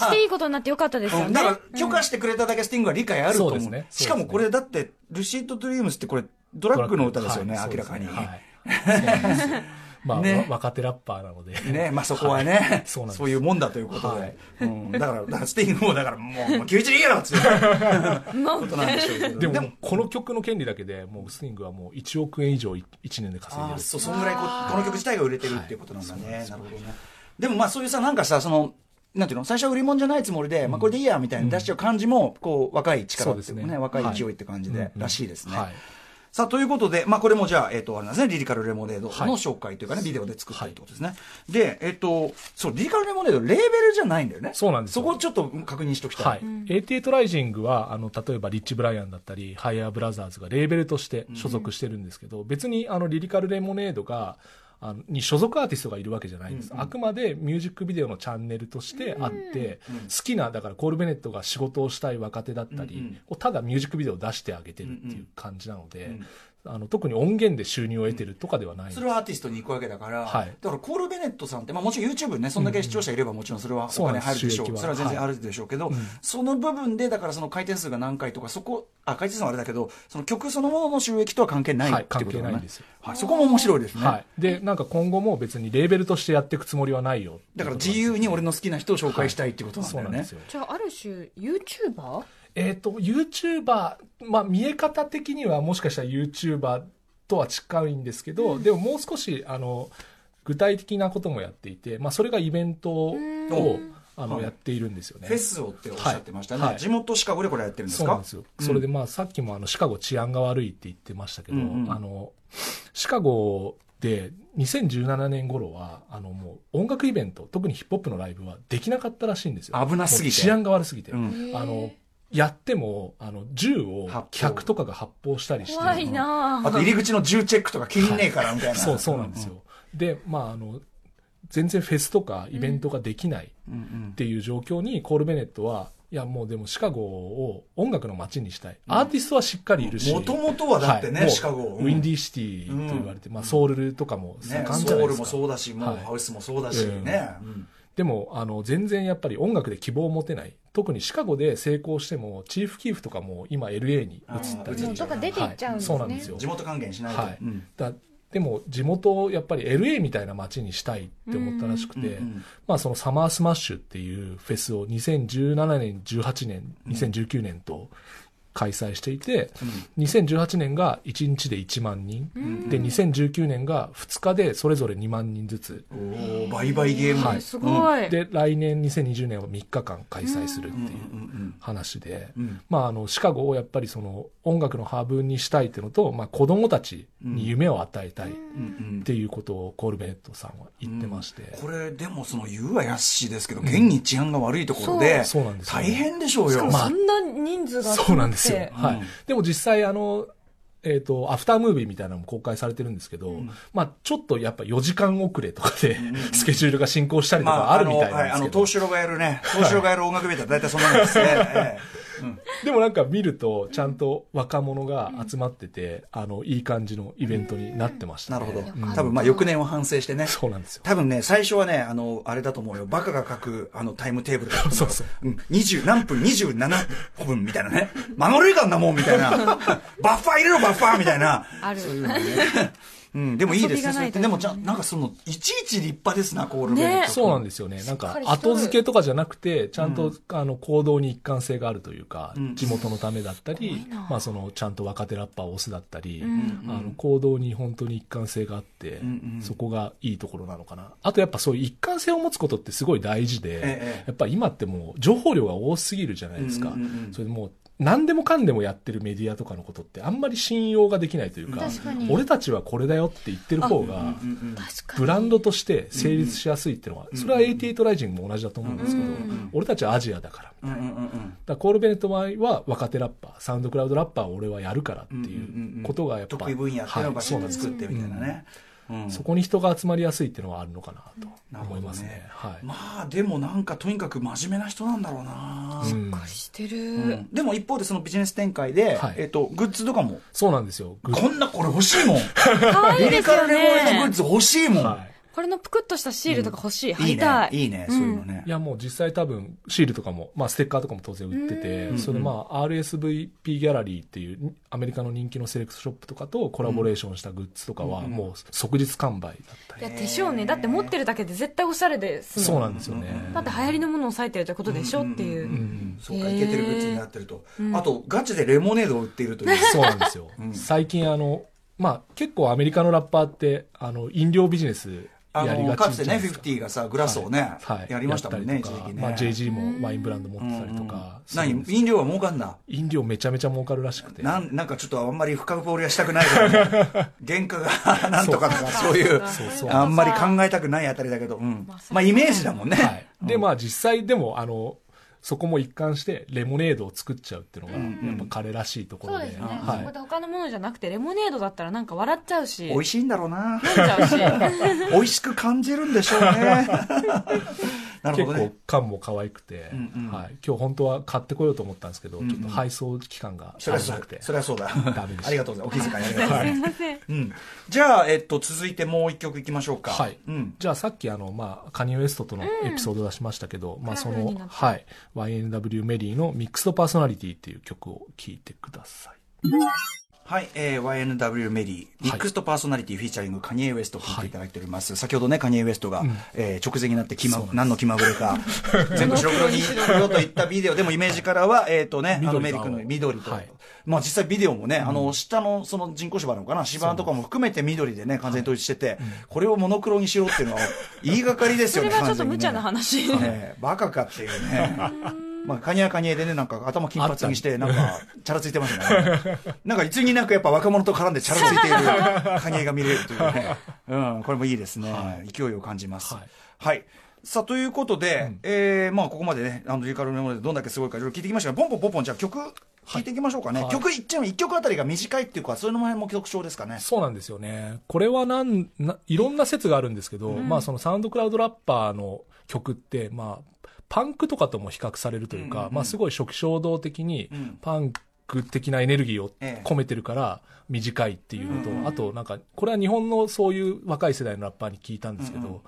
[SPEAKER 1] していいことになってよかったですよね。
[SPEAKER 2] うんだから、許可してくれただけスティングは理解あると思う。
[SPEAKER 3] そうですね
[SPEAKER 2] しかもこれだって、ルシード・ドリームスってこれ、ドラッグの歌ですよね、
[SPEAKER 3] はい
[SPEAKER 2] 明らかに。
[SPEAKER 3] まあ、
[SPEAKER 2] ね。
[SPEAKER 3] わ若手ラッパーなので、
[SPEAKER 2] ね、まあそこはね、
[SPEAKER 3] そうなんです。
[SPEAKER 2] そういうもんだということで。
[SPEAKER 3] はい。
[SPEAKER 2] うん、だから、だからスティングも、だからもう、もう91でいいよっつって
[SPEAKER 1] もう
[SPEAKER 2] ことなんでしょうけど。
[SPEAKER 3] でもこの曲の権利だけでもうスティングはもう1億円以上1年で稼いでる
[SPEAKER 2] そうそんぐらいこうこの曲自体が売れてるっていうことなんだね、なるほどね。でもまあそういうさなんかさそのなんていうの？最初は売り物じゃないつもりで、まあこれでいいやみたいに出しちゃう感じも、こう若い力っていうかね
[SPEAKER 3] そうですね。
[SPEAKER 2] 若い勢いって感じで、
[SPEAKER 3] はい
[SPEAKER 2] らしいですね、
[SPEAKER 3] はい
[SPEAKER 2] さあということで、まあ、これもじゃあ、えっとあれなんですねリリカルレモネードの
[SPEAKER 3] はい。
[SPEAKER 2] 紹介というかね、ビデオで作ったってことですね、でえっとそうリリカルレモネードレーベルじゃないんだよね。
[SPEAKER 3] そうなんですよ。
[SPEAKER 2] そこをちょっと確認しておきたい、
[SPEAKER 3] はい、88ライジングはあの例えばリッチ・ブライアンだったりハイヤーブラザーズがレーベルとして所属してるんですけど、別にあのリリカル・レモネードがあのに所属アーティストがいるわけじゃないんです、あくまでミュージックビデオのチャンネルとしてあって、好きなだからコール・ベネットが仕事をしたい若手だったり、
[SPEAKER 2] うんうん。
[SPEAKER 3] をただミュージックビデオを出してあげてるっていう感じなので、あの特に音源で収入を得てるとかではないんです。
[SPEAKER 2] それはアーティストに行くわけだから、
[SPEAKER 3] はい。
[SPEAKER 2] だからコール・ベネットさんって、まあ、もちろん YouTube ね、そんだけ視聴者いればもちろんそれはお金入るでしょう、
[SPEAKER 3] そうなん
[SPEAKER 2] それは全然あるでしょうけど、その部分で、だからその回転数が何回とか、そこ、あ、回転数はあれだけど、その曲そのものの収益とは関係ない
[SPEAKER 3] はい
[SPEAKER 2] っていうことだね。
[SPEAKER 3] 関係ないんです。よ
[SPEAKER 2] はい、そこも面白いですね。
[SPEAKER 3] はい、でなんか今後も別にレーベルとしてやっていくつもりはないよ。
[SPEAKER 2] だから自由に俺の好きな人を紹介したいっていうことなんだよね。
[SPEAKER 1] じゃあ、ある種、YouTuber?
[SPEAKER 3] えっ、と、YouTuber、まあ、見え方的にはもしかしたら YouTuber とは近いんですけど、でももう少し、あの、具体的なこともやっていて、まあ、それがイベントを、あの、
[SPEAKER 2] はい
[SPEAKER 3] やっているんですよね。
[SPEAKER 2] フェスをっておっしゃってましたね。
[SPEAKER 3] はいはい
[SPEAKER 2] 地元シカゴでこれやってるんですか？
[SPEAKER 3] そうなんですよ。それでまあ、さっきもあの、シカゴ治安が悪いって言ってましたけど、
[SPEAKER 2] うんうん
[SPEAKER 3] あの、シカゴで2017年頃は、あの、もう音楽イベント、特にヒップホップのライブはできなかったらしいんですよ。
[SPEAKER 2] 危なすぎて
[SPEAKER 3] 治安が悪すぎて。
[SPEAKER 2] うん
[SPEAKER 3] あの、やっても、あの、銃を客とかが発砲したりして。
[SPEAKER 1] 怖いなぁ。
[SPEAKER 2] あと入り口の銃チェックとか切りねえからみたいな。
[SPEAKER 3] そう、そうなんですよ。で、まあ、あの、全然フェスとかイベントができない
[SPEAKER 2] うんうん。
[SPEAKER 3] っていう状況に、コール・ベネットは、いいや、もうでもシカゴを音楽の街にしたい。アーティストはしっかりいるし。
[SPEAKER 2] もともとはだってね、
[SPEAKER 3] はい
[SPEAKER 2] シカゴ。
[SPEAKER 3] ウィンディーシティと言われて、まあソウルとかも
[SPEAKER 2] ね、
[SPEAKER 3] 盛んじゃないですか。
[SPEAKER 2] ソウルもそうだし、もう
[SPEAKER 3] はい
[SPEAKER 2] ハウスもそうだし、ね。うん
[SPEAKER 3] でも、あの、全然やっぱり音楽で希望を持てない。特にシカゴで成功しても、チーフ・キーフとかも今 LA に移ったり。
[SPEAKER 1] もうどっか出ていっちゃうんですね。
[SPEAKER 3] はいそうなんですよ
[SPEAKER 2] 地元還元しないと。
[SPEAKER 3] はい
[SPEAKER 2] うん
[SPEAKER 3] だでも地元をやっぱり LA みたいな街にしたいって思ったらしくて、まあそのサマースマッシュっていうフェスを2017年、18年、2019年と開催していて、2018年が1日で1万人、で2019年が2日でそれぞれ2万人ずつ、
[SPEAKER 2] おー倍々ゲーム。
[SPEAKER 3] はい。
[SPEAKER 1] すごい。
[SPEAKER 3] で来年2020年は3日間開催するっていう
[SPEAKER 2] うんうん
[SPEAKER 3] 話で、
[SPEAKER 2] うん。
[SPEAKER 3] まあ、あのシカゴをやっぱりその音楽のハブにしたいっていうのと、まあ、子供たちに夢を与えたいっ
[SPEAKER 2] うんうん。
[SPEAKER 3] ていうことをコールベネットさんは言ってまして、
[SPEAKER 2] これでもその言うはやっしですけど、現に治安が悪いところで、
[SPEAKER 3] そうそうなんですよ
[SPEAKER 2] 大変でしょうよ。
[SPEAKER 1] しかもそんな人数が
[SPEAKER 3] そうなんですよ、はい。
[SPEAKER 2] うん。
[SPEAKER 3] でも実際あのえっ、と、アフタームービーみたいなのも公開されてるんですけど、まあちょっとやっぱ4時間遅れとかで、スケジュールが進行したりと
[SPEAKER 2] まあ、
[SPEAKER 3] かあるみ
[SPEAKER 2] あの、はい、あの、
[SPEAKER 3] たいなんですけど、
[SPEAKER 2] 東城がやるね、東城がやる音楽ベータ大体そんなもんですね。ええ
[SPEAKER 3] でもなんか見ると、ちゃんと若者が集まってて、あの、いい感じのイベントになってましたね。
[SPEAKER 2] なるほど
[SPEAKER 3] うん。
[SPEAKER 2] 多分、まあ、翌年を反省してね。
[SPEAKER 3] そうなんですよ。
[SPEAKER 2] 多分ね、最初はね、あの、あれだと思うよ。バカが書く、あの、タイムテーブルだと思
[SPEAKER 3] そうそう
[SPEAKER 2] うん。20、何分、27分みたいなね。守りかんなもんみたいな。バッファー入れろ、バッファーみたいな。
[SPEAKER 1] ある。
[SPEAKER 2] うん、でもいいですね。でも、じゃなんかその、いちいち立派ですな、コールベル
[SPEAKER 3] そうなんですよね。なんか後付けとかじゃなくて、ちゃんと、あの、行動に一貫性があるというか、
[SPEAKER 2] ん。
[SPEAKER 3] 地元のためだったりまあ、その、ちゃんと若手ラッパーを押すだったり、
[SPEAKER 1] ん
[SPEAKER 3] あの、行動に本当に一貫性があって、
[SPEAKER 2] んうん
[SPEAKER 3] そこがいいところなのかな。あとやっぱそういう一貫性を持つことってすごい大事で、
[SPEAKER 2] ええ。
[SPEAKER 3] やっぱ今ってもう、情報量が多すぎるじゃないですか。
[SPEAKER 2] うんうんうん。
[SPEAKER 3] それでもう、何でもかんでもやってるメディアとかのことってあんまり信用ができないというか、俺たちはこれだよって言ってる方が。ブランドとして成立しやすいっていうのは、それは88ライジングも同じだと思うんですけど、
[SPEAKER 1] うん
[SPEAKER 3] 俺たちはアジアだから。
[SPEAKER 2] うんうんうんうん。
[SPEAKER 3] だからコール・ベネットの場合は若手ラッパー、サウンドクラウドラッパーを俺はやるからっていうことがやっぱ、
[SPEAKER 2] 得意分野っていうのを作ってみたいなね。うん
[SPEAKER 3] そこに人が集まりやすいっていうのはあるのかなと思いますね。はい。
[SPEAKER 2] まあ、でもなんかとにかく真面目な人なんだろうな。
[SPEAKER 3] うん
[SPEAKER 1] しっかりしてる。
[SPEAKER 2] うんでも一方でそのビジネス展開で、
[SPEAKER 3] はい
[SPEAKER 2] えっと、グッズとかも、
[SPEAKER 3] そうなんですよ。
[SPEAKER 2] こんなこれ欲しいもん。
[SPEAKER 1] 可愛いですよ
[SPEAKER 2] リカルレモネードグッ
[SPEAKER 1] ね。
[SPEAKER 2] ズ欲しいもん。
[SPEAKER 3] はい。
[SPEAKER 1] これのぷくっとしたシールとか欲しい。貼
[SPEAKER 2] いいね。
[SPEAKER 1] りたい。
[SPEAKER 2] いいね、そういうのね
[SPEAKER 3] い。やもう実際多分シールとかも、まあステッカーとかも当然売ってて、それでまあ RSVP ギャラリーっていうアメリカの人気のセレクトショップとかとコラボレーションしたグッズとかはもう即日完売だったり。
[SPEAKER 1] いや、でしょうね。だって持ってるだけで絶対おしゃれです
[SPEAKER 3] そうなんですよね。
[SPEAKER 1] だって流行りのものを割いてるってことでしょっていう。
[SPEAKER 3] うん
[SPEAKER 2] そうか、いけてるグッズになってると。あと、ガチでレモネードを売っているという。
[SPEAKER 3] そうなんですよ。最近あの、まあ結構アメリカのラッパーって、あの、飲料ビジネス
[SPEAKER 2] あの、かつてね、
[SPEAKER 3] ちじゃないですか。
[SPEAKER 2] 50がさ、グラスをね、
[SPEAKER 3] はい。
[SPEAKER 2] やりましたもんね、一時期ね。
[SPEAKER 3] まあ JG もワインブランド持ってたりとか。そう
[SPEAKER 2] 何飲料は儲かんだ
[SPEAKER 3] 飲料めちゃめちゃ儲かるらしくて。
[SPEAKER 2] なんなんかちょっとあんまり深掘りはしたくないけど、ね、原価がなんとかとか。そう。いう。
[SPEAKER 1] そう
[SPEAKER 2] あんまり考えたくないあたりだけど、うん、まあイメージだもんね、
[SPEAKER 3] はい。で、まあ実際でも、あの、そこも一貫してレモネードを作っちゃうっていうのが、やっぱ彼らしいところで。
[SPEAKER 1] そうですね。
[SPEAKER 3] はい
[SPEAKER 1] そこで他のものじゃなくて、レモネードだったらなんか笑っちゃうし。
[SPEAKER 2] 美味しいんだろうな
[SPEAKER 1] 飲んじゃうし。
[SPEAKER 2] 美味しく感じるんでしょうね
[SPEAKER 3] 結構缶も可愛くて、
[SPEAKER 2] んうん。
[SPEAKER 3] はい、今日本当は買ってこようと思ったんですけど、ちょっと配送期間が
[SPEAKER 2] そりゃそう
[SPEAKER 3] 合わなくて。
[SPEAKER 2] そりゃそうだ。
[SPEAKER 3] ダメでした。
[SPEAKER 2] ありがとうございます。お気遣いありがとうございます。
[SPEAKER 1] すい。
[SPEAKER 2] うん、じゃあ、えっと、続いてもう一曲いきましょうか。
[SPEAKER 3] はい。
[SPEAKER 2] うん。
[SPEAKER 3] じゃあさっきあの、まあ、カニエ・ウエストとのエピソード出しましたけど、まあそのはい、YNW メリーのミックスドパーソナリティっていう曲を聴いてください。
[SPEAKER 2] はい、えー、YNW メリー、ミックストパーソナリティフィーチャリングカニエ・ウエストを聴いていただいております。先ほどね、カニエ・ウエストが、えー直前になって気ま、何の気まぐれか、全部白黒にしようといったビデオ、でもイメージカラーは、えっ、とね、あのメリックの緑と、
[SPEAKER 3] はい。
[SPEAKER 2] まあ実際ビデオもね、あの、下のその人工芝なのかな、芝とかも含めて緑でね、完全に統一してて、これをモノクロにしろっていうのは、言いがかりですよね、
[SPEAKER 1] それはちょっと無茶な話。
[SPEAKER 2] ねえバカかっていうね。まあ、カニはカニエでね、なんか頭金髪にして、なんか、チャラついてますね。なんか、いつになくやっぱ若者と絡んでチャラついているカニエが見れるというね。うん、これもいいですね。勢いを感じます。
[SPEAKER 3] はい
[SPEAKER 2] はい。さあ、ということで、えー、まあ、ここまでね、あの、リカルメモでどんだけすごいかいろいろ聞いてきましたが、ポンポンポンポン、じゃあ曲、聞いていきましょうかね。
[SPEAKER 3] はい
[SPEAKER 2] 曲、一一曲あたりが短いっていうか、そういうの辺も特徴ですかね。
[SPEAKER 3] そうなんですよね。これはなん、な、いろんな説があるんですけど、まあそのサウンドクラウドラッパーの曲って、まあ、パンクとかとも比較されるというか、
[SPEAKER 2] うんうんうん。
[SPEAKER 3] まあすごい初期衝動的に
[SPEAKER 2] うん。
[SPEAKER 3] パンク的なエネルギーを
[SPEAKER 2] ええ。
[SPEAKER 3] 込めてるから短いっていうのと、
[SPEAKER 2] うんうん
[SPEAKER 3] あとなんか、これは日本のそういう若い世代のラッパーに聞いたんですけど、
[SPEAKER 2] うんうん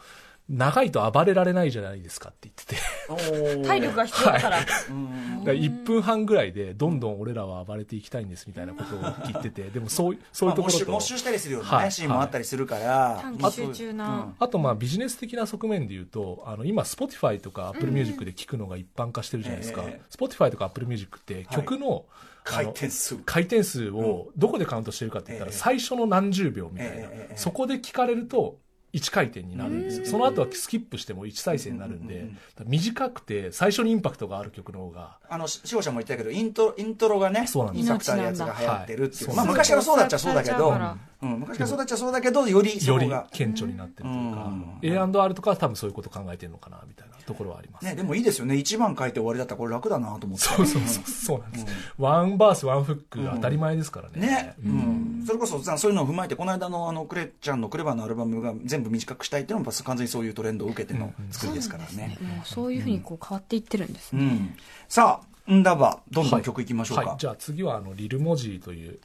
[SPEAKER 3] 長いと暴れられないじゃないですかって言ってて。
[SPEAKER 1] 体力が必要だから。
[SPEAKER 2] うん。
[SPEAKER 3] だから1分半ぐらいでどんどん俺らは暴れていきたいんですみたいなことを言ってて、でもそういそういうところと、
[SPEAKER 2] まあしたりするようなね、
[SPEAKER 3] はい。
[SPEAKER 2] シーンもあったりするから、
[SPEAKER 1] 短期集中な。
[SPEAKER 2] うん。
[SPEAKER 3] あとまあビジネス的な側面で言うと、あの今 Spotify とか Apple Music で聞くのが一般化してるじゃないですか。
[SPEAKER 2] ええ
[SPEAKER 3] Spotify とか Apple Music って曲の、あ
[SPEAKER 2] 回
[SPEAKER 3] の
[SPEAKER 2] 転数。
[SPEAKER 3] 回転数をどこでカウントしてるかって言ったら
[SPEAKER 2] ええ。
[SPEAKER 3] 最初の何十秒みたいな、そこで聞かれると1回転になるんですよ。その後はスキップしても1再生になるんで、
[SPEAKER 2] うんうんうんうん
[SPEAKER 3] だから短くて最初にインパクトがある曲の方が
[SPEAKER 2] あの、し視聴者も言ってたけど、イントイントロがね、
[SPEAKER 3] そうなんです
[SPEAKER 2] インパクトあるやつが流行ってるっていう。
[SPEAKER 3] はい
[SPEAKER 2] まあ、昔からそうだっちゃそうだけど、
[SPEAKER 1] そう
[SPEAKER 2] ん、昔からそうだっちゃそうだけど、よりそ
[SPEAKER 3] より。顕著になってるというか、
[SPEAKER 2] うん
[SPEAKER 3] A&R とかは多分そういうこと考えてるのかなみたいなところはあります。
[SPEAKER 2] ね、でもいいですよね。1番書いて終わりだったらこれ楽だなと思って。
[SPEAKER 3] そうそうそう、そうなんです。ワンバース、ワンフックが当たり前ですからね。
[SPEAKER 2] ね、うん、それこそさそういうのを踏まえてこの間のあのクレちゃんのクレバーのアルバムが全部短くしたいっていうのも完全にそういうトレンドを受けての作りですからね。
[SPEAKER 1] もうそういうふうにこう変わっていってるんですね。
[SPEAKER 2] うん、さあんだばどんどん曲いきましょうか、
[SPEAKER 3] はい、じゃあ次はあのリルモジーという、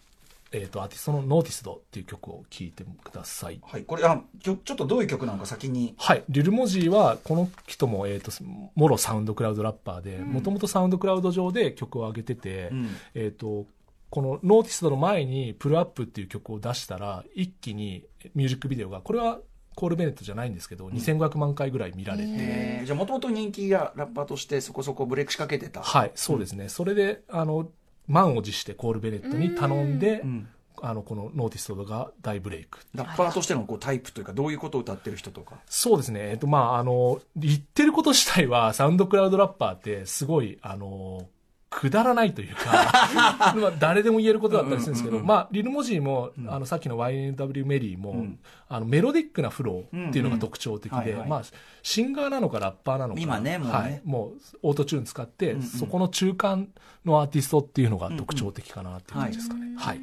[SPEAKER 3] えー、とアーティストのノーティスドっていう曲を聴いてください。
[SPEAKER 2] はい、これあきょちょっとどういう曲なのか先に。
[SPEAKER 3] はい。リルモジーは、この人も、えっ、と、もろサウンドクラウドラッパーで、もともとサウンドクラウド上で曲を上げてて、
[SPEAKER 2] うん。
[SPEAKER 3] えっ、と、この Noticedの前に、 Pull Upっていう曲を出したら、一気にミュージックビデオが、これはコールベネットじゃないんですけど、2500万回ぐらい見られて、
[SPEAKER 2] えー。じゃあもともと人気がラッパーとしてそこそこブレイク仕掛けてた、
[SPEAKER 3] はい、そうですね。それで、あの、満を持してコールベネットに頼んで、
[SPEAKER 2] ん。
[SPEAKER 3] あの、この Noticedが大ブレイク。
[SPEAKER 2] ラッパーとしてのこうタイプというかどういうことを歌ってる人とか。
[SPEAKER 3] そうですね。えっと、まあ、あの、言ってること自体は、サウンドクラウドラッパーって、すごい、あの、くだらないというか、まあ誰でも言えることだったりするんですけど、
[SPEAKER 2] うんうんうん
[SPEAKER 3] まあ、リルモジーも、あの、さっきの YNW メリーも、
[SPEAKER 2] ん。
[SPEAKER 3] あの、メロディックなフローっていうのが特徴的で
[SPEAKER 2] うんうんはいはい、
[SPEAKER 3] まあ、シンガーなのかラッパーなのか、
[SPEAKER 2] 今ねもうね。
[SPEAKER 3] はい、もう、オートチューン使って、
[SPEAKER 2] んうん。
[SPEAKER 3] そこの中間のアーティストっていうのが特徴的かなっていう感じですかね。はい。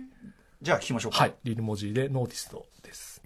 [SPEAKER 2] じゃあ聴きましょうか。
[SPEAKER 3] はい。リルモジーで Noticedです。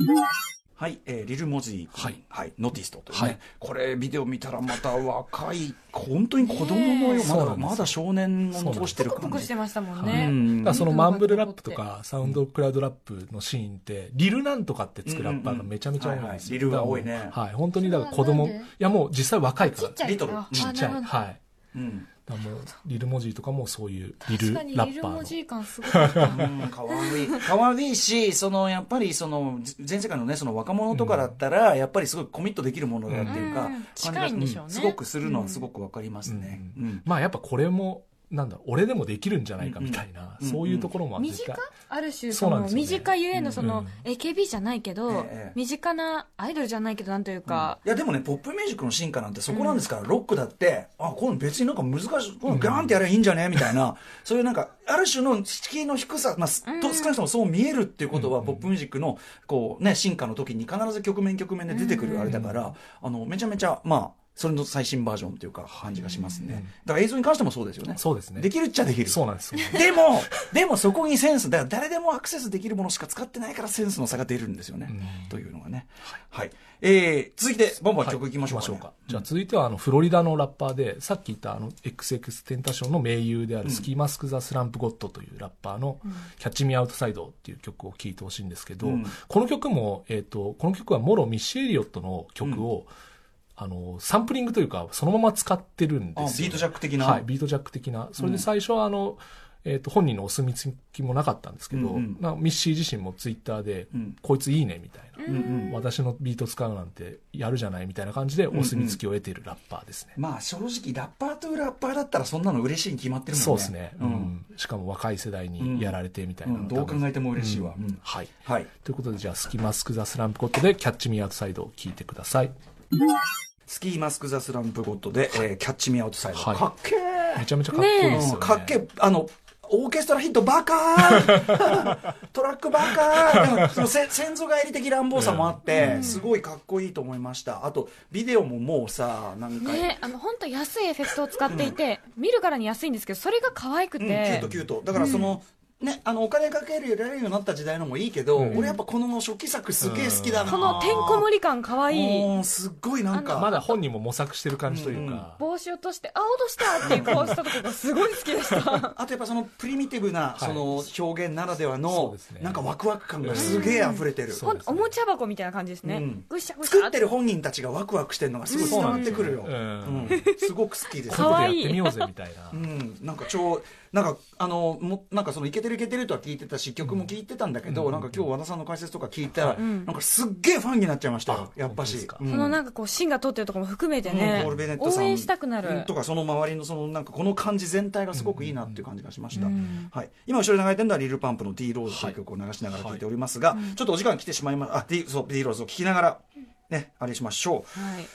[SPEAKER 2] はい、えーリル・モジー、
[SPEAKER 3] はい。
[SPEAKER 2] はい、 Noticedというね、
[SPEAKER 3] はい。
[SPEAKER 2] これビデオ見たらまた若い本当に子供のようまだまだ少年を残してる感じ。
[SPEAKER 1] してましたもん
[SPEAKER 2] う
[SPEAKER 1] ね。
[SPEAKER 2] ん。
[SPEAKER 3] だからそのマンブルラップとかサウンドクラウドラップのシーンって、リルなんとかってつくラッパーがめちゃめちゃ多いんですよ。
[SPEAKER 2] リルが多いね。
[SPEAKER 3] はい。本当にだから子供、いやもう実際若いから。
[SPEAKER 1] ちっちゃい
[SPEAKER 2] リトル。
[SPEAKER 1] あ
[SPEAKER 3] ちっちゃい。はい。
[SPEAKER 2] うん
[SPEAKER 3] もう、リル文字とかもそういうリル
[SPEAKER 1] 確かにリル
[SPEAKER 3] ラッパーの。
[SPEAKER 1] 文字感すごかった。
[SPEAKER 2] うん。かわい。い。かわいいし、その、やっぱり、その、ぜ全世界のね、その若者とかだったら、やっぱりすごいコミットできるものだっていうか、
[SPEAKER 1] うん。
[SPEAKER 2] 感じが
[SPEAKER 1] 近いんでしょうね。
[SPEAKER 2] すごくするのはすごくわかりますね。うん。
[SPEAKER 3] まあやっぱこれも、なんだろう、俺でもできるんじゃないかみたいな、
[SPEAKER 2] うん。
[SPEAKER 3] そういうところもあって。
[SPEAKER 1] 短ある種その
[SPEAKER 3] そうなんですよね。
[SPEAKER 1] 短ゆえのその
[SPEAKER 3] う
[SPEAKER 1] AKB じゃないけど、
[SPEAKER 2] ええ
[SPEAKER 1] 身近なアイドルじゃないけどなんというか、
[SPEAKER 2] いやでもね、ポップミュージックの進化なんてそこなんですから、ロックだって、あ、これ別になんか難しい、このガーンってやればいいんじゃね？みたいな、そういうなんか、ある種の敷居の低さ、まあ、少なくともそう見えるっていうことは、ポップミュージックの、こうね、進化の時に必ず局面局面で出てくるあれだから、あの、めちゃめちゃ、まあ、それの最新バージョンっていうか感じがしますね。だから映像に関してもそうですよね。
[SPEAKER 3] そうですね
[SPEAKER 2] できるっちゃできる。
[SPEAKER 3] そうなんですよ。
[SPEAKER 2] でも、でもそこにセンス、だから誰でもアクセスできるものしか使ってないからセンスの差が出るんですよね。というのがね。はい。えー、続いて、バンバン曲いきましょうか、
[SPEAKER 3] じゃあ続いてはあのフロリダのラッパーで、さっき言ったあの XX テンタションの盟友であるスキーマスク・ザ・スランプ・ゴッドというラッパーのキャッチ・ミ・アウトサイドっていう曲を聴いてほしいんですけど、
[SPEAKER 2] うん
[SPEAKER 3] この曲も、えっ、と、この曲はもろミッシュ・エリオットの曲を、あの、サンプリングというか、そのまま使ってるんですよ、
[SPEAKER 2] あビートジャック的な？
[SPEAKER 3] はい、ビートジャック的な。それで最初はあの、えっ、と、本人のお墨付きもなかったんですけど、
[SPEAKER 2] うんうん
[SPEAKER 3] まあミッシー自身もツイッターで、
[SPEAKER 2] うん
[SPEAKER 3] こいついいねみたいな。
[SPEAKER 2] うんうん
[SPEAKER 3] 私のビート使うなんてやるじゃないみたいな感じでお墨付きを得ているラッパーですね。
[SPEAKER 2] まあ正直ラッパーとラッパーだったらそんなの嬉しいに決まってるもんね。
[SPEAKER 3] そうですね、
[SPEAKER 2] う
[SPEAKER 3] うんん。しかも若い世代にやられてみたいなの
[SPEAKER 2] うんどう考えても嬉しいわ
[SPEAKER 3] うん
[SPEAKER 2] うん
[SPEAKER 3] はい。
[SPEAKER 2] はい。
[SPEAKER 3] ということで、じゃあ、スキマスク・ザ・スランプ・コットで、キャッチ・ミー・アウトサイドを聞いてください。
[SPEAKER 2] スキーマスク・ザ・スランプ・ゴッドで、えーキャッチ・ミー・アウトサイド。
[SPEAKER 3] はい。
[SPEAKER 2] かっけー。
[SPEAKER 3] めちゃめちゃかっこいいですよね。
[SPEAKER 2] うんかっけー。あの、オーケストラヒットバカー トラックバカーでも そのせ先祖返り的乱暴さもあって、すごいかっこいいと思いました。あと、ビデオももうさ、なんか、
[SPEAKER 1] ねあの本当安いエフェクトを使っていて、見るからに安いんですけどそれが可愛く
[SPEAKER 2] うん、キュート
[SPEAKER 1] て
[SPEAKER 2] キュート。だからその、ね、あの、お金かけるられるようになった時代のもいいけど、
[SPEAKER 3] うん
[SPEAKER 2] 俺やっぱこの初期作すげえ好きだな。
[SPEAKER 1] このてんこ盛り感かわいい。
[SPEAKER 2] もうすっごいなんか。
[SPEAKER 3] まだ本人も模索してる感じというか、
[SPEAKER 1] 帽子落として、あ、落としたっていう顔したとこがすごい好きでした。
[SPEAKER 2] あとやっぱそのプリミティブな、
[SPEAKER 3] はい
[SPEAKER 2] その表現ならではの
[SPEAKER 3] ね、
[SPEAKER 2] なんかワクワク感がすげえ溢れてる。
[SPEAKER 3] そうですね
[SPEAKER 1] おもちゃ箱みたいな感じですね。
[SPEAKER 2] うん
[SPEAKER 1] ぐしゃぐしゃ
[SPEAKER 2] 作ってる本人たちがワクワクしてるのがすごい伝わってくるよ。
[SPEAKER 3] うん
[SPEAKER 2] うんすごく好きです。
[SPEAKER 3] こういやってみようぜみたいな
[SPEAKER 2] う。ん、なんか超なんかあのもなんかそのいけてるいけてるとは聞いてたし曲も聞いてたんだけど、
[SPEAKER 3] うん
[SPEAKER 2] なんか今日和田さんの解説とか聞いたら、
[SPEAKER 1] ん
[SPEAKER 2] なんかすっげえファンになっちゃいましたやっぱし。
[SPEAKER 1] そのなんかこう芯が通ってるところも含めて
[SPEAKER 2] うん
[SPEAKER 1] ね、応援したくなる、
[SPEAKER 2] うんとかその周りのそのなんかこの感じ全体がすごくいいなっていう感じがしました、
[SPEAKER 1] うん。
[SPEAKER 2] はい、今後ろに流れてるのはリルパンプの D ローズという曲を流しながら聴いておりますが、ちょっとお時間来てしまいまあ D, そう D ローズを聴きながらねあれしましょう。
[SPEAKER 1] はい、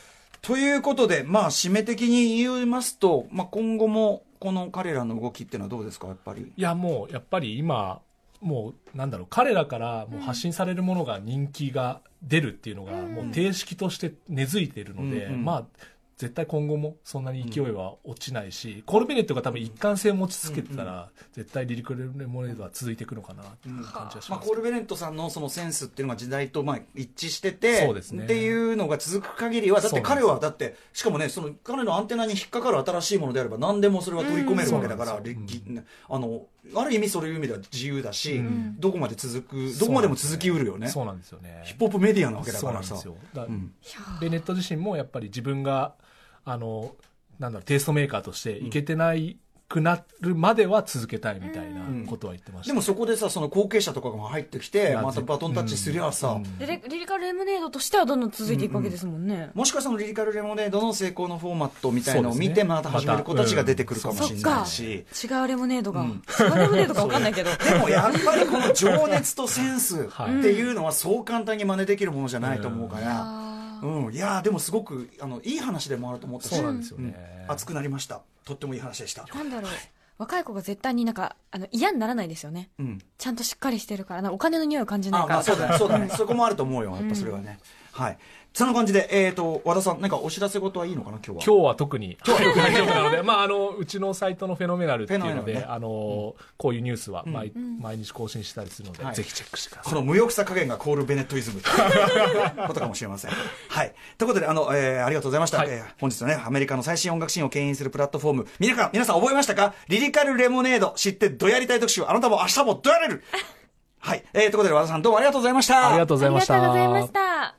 [SPEAKER 2] ということで、まあ、締め的に言いますと、まあ、今後もこの彼らの動きっていうのはどうですか、やっぱり。
[SPEAKER 3] いやもうやっぱり今もうなんだろう彼らからもう発信されるものが人気が出るっていうのがもう定式として根付いているので、
[SPEAKER 2] うんうん。
[SPEAKER 3] まあ絶対今後もそんなに勢いは落ちないし、コールベネットが多分一貫性を持ち続けてたら、絶対リリクレモネードは続いていくのかなっていう感じはし
[SPEAKER 2] ま
[SPEAKER 3] す、
[SPEAKER 2] コール・ベネットさんのそのセンスっていうのが時代とまあ一致してて
[SPEAKER 3] そうですね
[SPEAKER 2] っていうのが続く限りはだって彼はだってしかもねその彼のアンテナに引っかかる新しいものであれば何でもそれは取り込めるわけだから、
[SPEAKER 3] うん
[SPEAKER 2] あのある意味そういう意味では自由だし、
[SPEAKER 3] ん。
[SPEAKER 2] どこまで続くどこまでも続きうるよね。
[SPEAKER 3] そうなんですよね。
[SPEAKER 2] ヒップホップメディアなわけだからさ。
[SPEAKER 3] そうなんですよ。だから
[SPEAKER 2] うん。
[SPEAKER 3] ベネット自身もやっぱり自分があのなんだろうテイストメーカーとしていけてないくなるまでは続けたいみたいなことは言ってました、
[SPEAKER 2] でもそこでさその後継者とかが入ってきて
[SPEAKER 3] や
[SPEAKER 2] またバトンタッチすりゃさ、
[SPEAKER 1] でレリリカルレモネードとしてはどんどん続いていくわけですもんね、
[SPEAKER 2] もしかしたらそのリリカルレモネードの成功のフォーマットみたいのを見てまた始める子たちが出てくるかもしれないし。
[SPEAKER 1] 違うレモネードが、違うレモネードか分かんないけど。
[SPEAKER 2] でもやっぱりこの情熱とセンスって
[SPEAKER 3] はい
[SPEAKER 2] いうのはそう簡単に真似できるものじゃないと思うから、
[SPEAKER 1] あ
[SPEAKER 2] うん、いやーでもすごくあのいい話でもあると思ったし
[SPEAKER 3] そうなんですよ
[SPEAKER 2] うん。
[SPEAKER 3] ね、
[SPEAKER 2] 熱くなりました。とってもいい話でした。
[SPEAKER 1] ー、なんだろう。若い子が絶対になんかあの嫌にならないですよね。
[SPEAKER 2] うん、
[SPEAKER 1] ちゃんとしっかりしてるからお金の匂いを感じないから。
[SPEAKER 2] あまあそうだね。そうだね。そこもあると思うよ。やっぱそれはね、はいそんな感じでえっ、と和田さんなんかお知らせ事はいいのかな今日は？
[SPEAKER 3] 今日は特に。大丈夫なので、まあ、あのうちのサイトのフェノメナルっていうので、
[SPEAKER 2] ね。
[SPEAKER 3] あのこういうニュースは毎,、毎日更新したりするので、
[SPEAKER 2] はい。
[SPEAKER 3] ぜひチェックしてください。
[SPEAKER 2] この無欲さ加減がコール・ベネットイズムという ことかもしれません。はい。ということで、あの、えーありがとうございました。
[SPEAKER 3] はい。
[SPEAKER 2] えー本日のね、アメリカの最新音楽シーンを牽引するプラットフォーム。皆さん、皆さん覚えましたか？リリカル・レモネード。知ってどやりたい特集。あなたも明日もどやれる。はい。えーということで、和田さんどうもありがとうございました。
[SPEAKER 3] ありがとうございました。
[SPEAKER 1] ありがとうございました